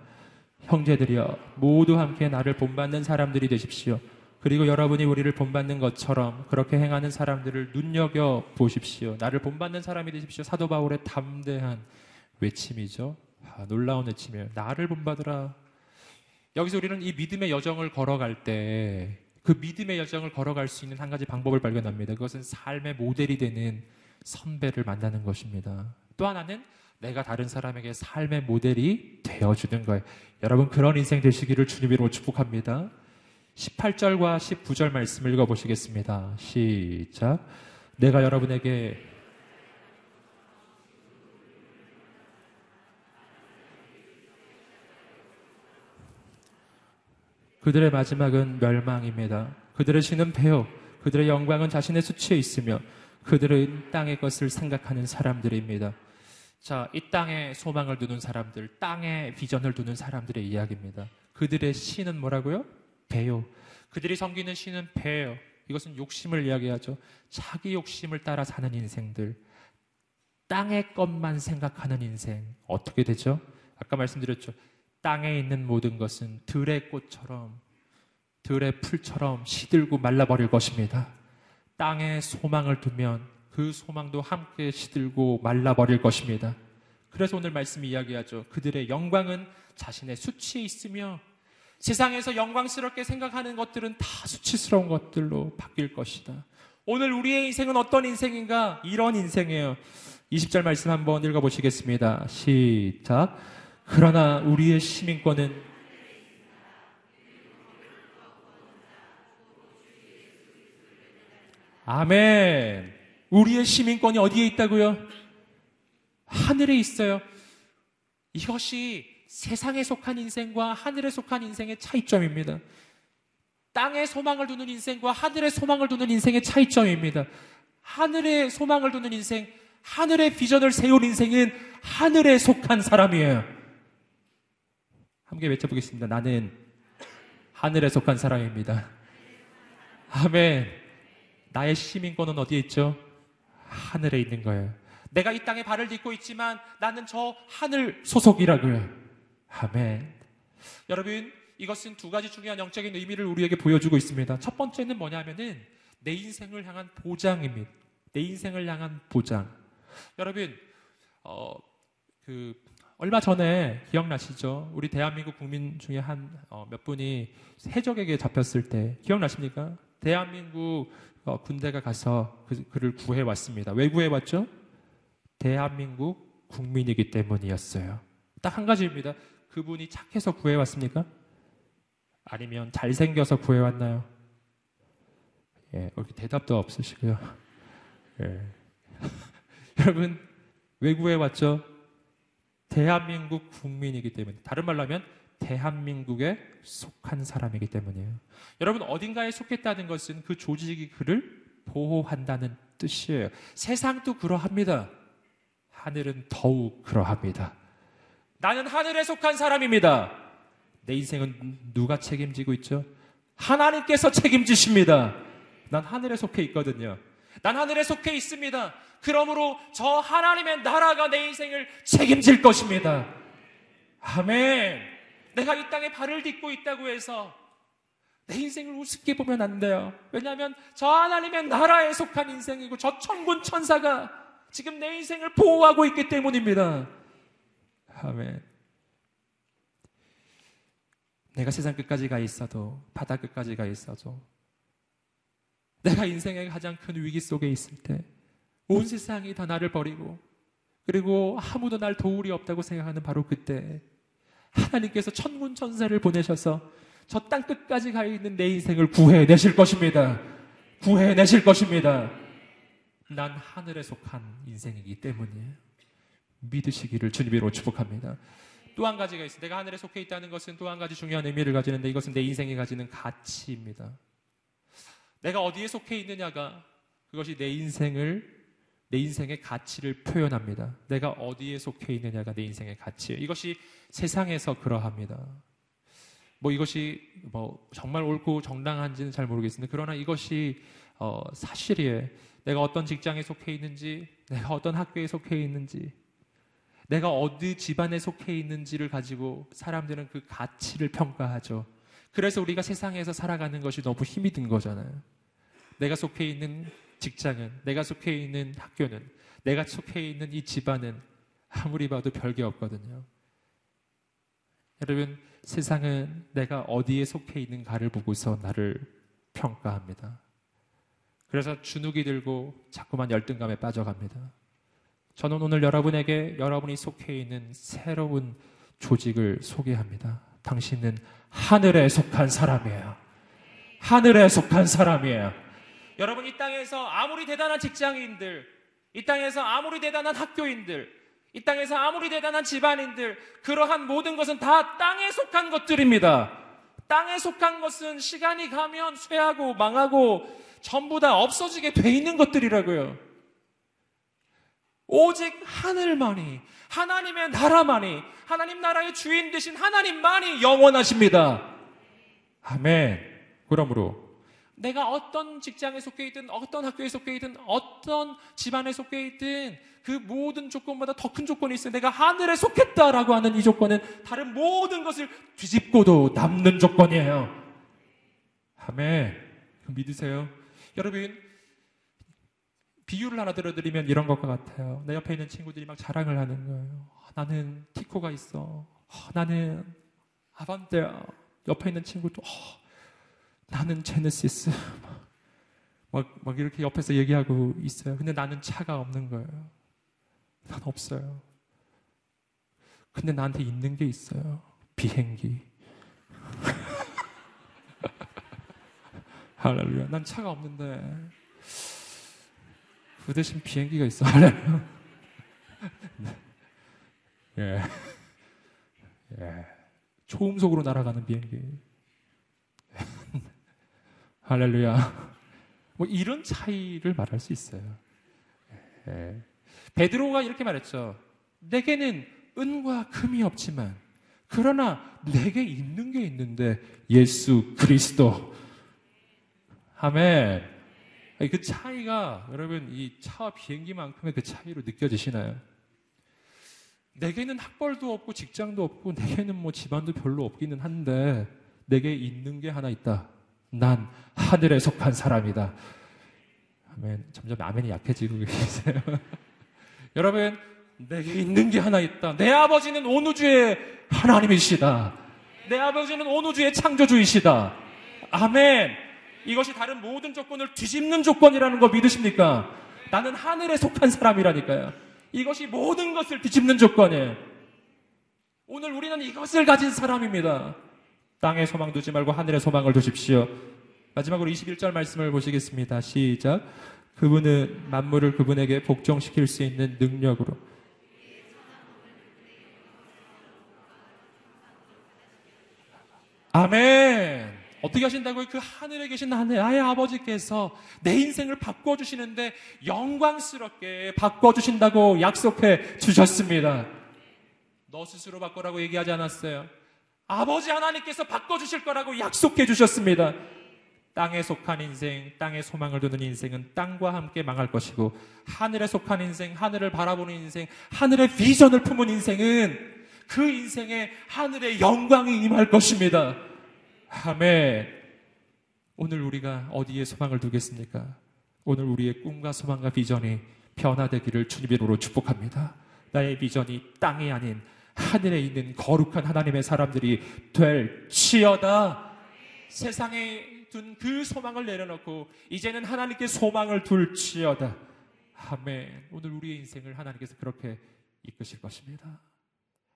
형제들이여 모두 함께 나를 본받는 사람들이 되십시오. 그리고 여러분이 우리를 본받는 것처럼 그렇게 행하는 사람들을 눈여겨 보십시오. 나를 본받는 사람이 되십시오. 사도 바울의 담대한 외침이죠. 아, 놀라운 외침이에요. 나를 본받으라. 여기서 우리는 이 믿음의 여정을 걸어갈 때 그 믿음의 여정을 걸어갈 수 있는 한 가지 방법을 발견합니다. 그것은 삶의 모델이 되는 선배를 만나는 것입니다. 또 하나는 내가 다른 사람에게 삶의 모델이 되어주는 거예요. 여러분 그런 인생 되시기를 주님으로 축복합니다. 18절과 19절 말씀 읽어보시겠습니다. 시작. 내가 여러분에게 그들의 마지막은 멸망입니다. 그들의 신은 배요. 그들의 영광은 자신의 수치에 있으며 그들은 땅의 것을 생각하는 사람들입니다. 자, 이 땅에 소망을 두는 사람들, 땅에 비전을 두는 사람들의 이야기입니다. 그들의 신은 뭐라고요? 배요. 그들이 섬기는 신은 배예요. 이것은 욕심을 이야기하죠. 자기 욕심을 따라 사는 인생들. 땅의 것만 생각하는 인생. 어떻게 되죠? 아까 말씀드렸죠. 땅에 있는 모든 것은 들의 꽃처럼, 들의 풀처럼 시들고 말라버릴 것입니다. 땅에 소망을 두면 그 소망도 함께 시들고 말라버릴 것입니다. 그래서 오늘 말씀이 이야기하죠. 그들의 영광은 자신의 수치에 있으며 세상에서 영광스럽게 생각하는 것들은 다 수치스러운 것들로 바뀔 것이다. 오늘 우리의 인생은 어떤 인생인가? 이런 인생이에요. 20절 말씀 한번 읽어보시겠습니다. 시작. 그러나 우리의 시민권은 아멘. 우리의 시민권이 어디에 있다고요? 하늘에 있어요. 이것이 세상에 속한 인생과 하늘에 속한 인생의 차이점입니다. 땅에 소망을 두는 인생과 하늘에 소망을 두는 인생의 차이점입니다. 하늘에 소망을 두는 인생, 하늘의 비전을 세운 인생은 하늘에 속한 사람이에요. 함께 외쳐보겠습니다. 나는 하늘에 속한 사람입니다. 아멘. 나의 시민권은 어디에 있죠? 하늘에 있는 거예요. 내가 이 땅에 발을 딛고 있지만 나는 저 하늘 소속이라고요. 아멘. 여러분, 이것은 두 가지 중요한 영적인 의미를 우리에게 보여주고 있습니다. 첫 번째는 뭐냐면은 내 인생을 향한 보장입니다. 내 인생을 향한 보장. 여러분, 어, 그, 얼마 전에 기억나시죠? 우리 대한민국 국민 중에 한, 어, 몇 분이 해적에게 잡혔을 때, 기억나십니까? 대한민국 어, 군대가 가서 그, 그를 구해 왔습니다. 왜 구해 왔죠? 대한민국 국민이기 때문이었어요. 딱 한 가지입니다. 그분이 착해서 구해 왔습니까? 아니면 잘생겨서 구해 왔나요? 예, 이렇게 대답도 없으시고요. 예. 여러분, 왜 구해 왔죠? 대한민국 국민이기 때문에. 다른 말로 하면 대한민국에 속한 사람이기 때문이에요. 여러분, 어딘가에 속했다는 것은 그 조직이 그를 보호한다는 뜻이에요. 세상도 그러합니다. 하늘은 더욱 그러합니다. 나는 하늘에 속한 사람입니다. 내 인생은 누가 책임지고 있죠? 하나님께서 책임지십니다. 난 하늘에 속해 있거든요. 난 하늘에 속해 있습니다. 그러므로 저 하나님의 나라가 내 인생을 책임질 것입니다. 아멘. 내가 이 땅에 발을 딛고 있다고 해서 내 인생을 우습게 보면 안 돼요. 왜냐하면 저 하나님의 나라에 속한 인생이고 저 천군 천사가 지금 내 인생을 보호하고 있기 때문입니다. 아멘. 내가 세상 끝까지 가 있어도 바다 끝까지 가 있어도 내가 인생의 가장 큰 위기 속에 있을 때 온 세상이 다 나를 버리고 그리고 아무도 날 도울이 없다고 생각하는 바로 그때 하나님께서 천군 천사를 보내셔서 저 땅 끝까지 가 있는 내 인생을 구해내실 것입니다. 구해내실 것입니다. 난 하늘에 속한 인생이기 때문이에요. 믿으시기를 주님으로 축복합니다. 또 한 가지가 있어요. 내가 하늘에 속해 있다는 것은 또 한 가지 중요한 의미를 가지는데 이것은 내 인생이 가지는 가치입니다. 내가 어디에 속해 있느냐가 그것이 내 인생을 내 인생의 가치를 표현합니다. 내가 어디에 속해 있느냐가 내 인생의 가치예요. 이것이 세상에서 그러합니다. 뭐 이것이 뭐 정말 옳고 정당한지는 잘 모르겠습니다. 그러나 이것이 어 사실이에요. 내가 어떤 직장에 속해 있는지, 내가 어떤 학교에 속해 있는지, 내가 어디 집안에 속해 있는지를 가지고 사람들은 그 가치를 평가하죠. 그래서 우리가 세상에서 살아가는 것이 너무 힘이 든 거잖아요. 내가 속해 있는 직장은, 내가 속해 있는 학교는, 내가 속해 있는 이 집안은 아무리 봐도 별게 없거든요. 여러분, 세상은 내가 어디에 속해 있는가를 보고서 나를 평가합니다. 그래서 주눅이 들고 자꾸만 열등감에 빠져갑니다. 저는 오늘 여러분에게 여러분이 속해 있는 새로운 조직을 소개합니다. 당신은 하늘에 속한 사람이에요. 하늘에 속한 사람이에요. 여러분 이 땅에서 아무리 대단한 직장인들, 이 땅에서 아무리 대단한 학교인들, 이 땅에서 아무리 대단한 집안인들, 그러한 모든 것은 다 땅에 속한 것들입니다. 땅에 속한 것은 시간이 가면 쇠하고 망하고 전부 다 없어지게 돼 있는 것들이라고요. 오직 하늘만이, 하나님의 나라만이, 하나님 나라의 주인 되신 하나님만이 영원하십니다. 아멘. 그러므로 내가 어떤 직장에 속해 있든, 어떤 학교에 속해 있든, 어떤 집안에 속해 있든, 그 모든 조건보다 더 큰 조건이 있어요. 내가 하늘에 속했다라고 하는 이 조건은 다른 모든 것을 뒤집고도 남는 조건이에요. 아멘. 믿으세요? 여러분, 비유를 하나 들어드리면 이런 것과 같아요. 내 옆에 있는 친구들이 막 자랑을 하는 거예요. 아, 나는 티코가 있어. 아, 나는 아반떼야. 옆에 있는 친구도 아, 나는 제네시스. 막, 막 이렇게 옆에서 얘기하고 있어요. 근데 나는 차가 없는 거예요. 난 없어요. 근데 나한테 있는 게 있어요. 비행기. 할렐루야. 난 차가 없는데 그 대신 비행기가 있어. 할렐루야. 예. 예. 초음속으로 날아가는 비행기. 할렐루야. 뭐 이런 차이를 말할 수 있어요. 예. 베드로가 이렇게 말했죠. 내게는 은과 금이 없지만 그러나 내게 있는 게 있는데 예수 그리스도. 아멘. 그 차이가 여러분 이 차와 비행기만큼의 그 차이로 느껴지시나요? 내게는 학벌도 없고 직장도 없고 내게는 뭐 집안도 별로 없기는 한데 내게 있는 게 하나 있다. 난 하늘에 속한 사람이다. 아멘. 점점 아멘이 약해지고 계세요. 여러분, 내게 있는 게 하나 있다. 내 아버지는 온 우주의 하나님이시다. 내 아버지는 온 우주의 창조주이시다. 아멘. 이것이 다른 모든 조건을 뒤집는 조건이라는 거 믿으십니까? 나는 하늘에 속한 사람이라니까요. 이것이 모든 것을 뒤집는 조건이에요. 오늘 우리는 이것을 가진 사람입니다. 땅에 소망 두지 말고 하늘에 소망을 두십시오. 마지막으로 21절 말씀을 보시겠습니다. 시작. 그분은 만물을 그분에게 복종시킬 수 있는 능력으로 아멘. 어떻게 하신다고요? 그 하늘에 계신 하늘, 아의 아버지께서 내 인생을 바꿔주시는데 영광스럽게 바꿔주신다고 약속해 주셨습니다. 너 스스로 바꾸라고 얘기하지 않았어요. 아버지 하나님께서 바꿔주실 거라고 약속해 주셨습니다. 땅에 속한 인생, 땅에 소망을 두는 인생은 땅과 함께 망할 것이고, 하늘에 속한 인생, 하늘을 바라보는 인생, 하늘의 비전을 품은 인생은 그 인생에 하늘의 영광이 임할 것입니다. 아멘. 오늘 우리가 어디에 소망을 두겠습니까? 오늘 우리의 꿈과 소망과 비전이 변화되기를 주님으로 축복합니다. 나의 비전이 땅이 아닌 하늘에 있는 거룩한 하나님의 사람들이 될지어다. 세상에 둔 그 소망을 내려놓고 이제는 하나님께 소망을 둘지어다. 아멘. 오늘 우리의 인생을 하나님께서 그렇게 이끄실 것입니다.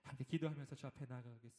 함께 기도하면서 저 앞에 나가겠습니다.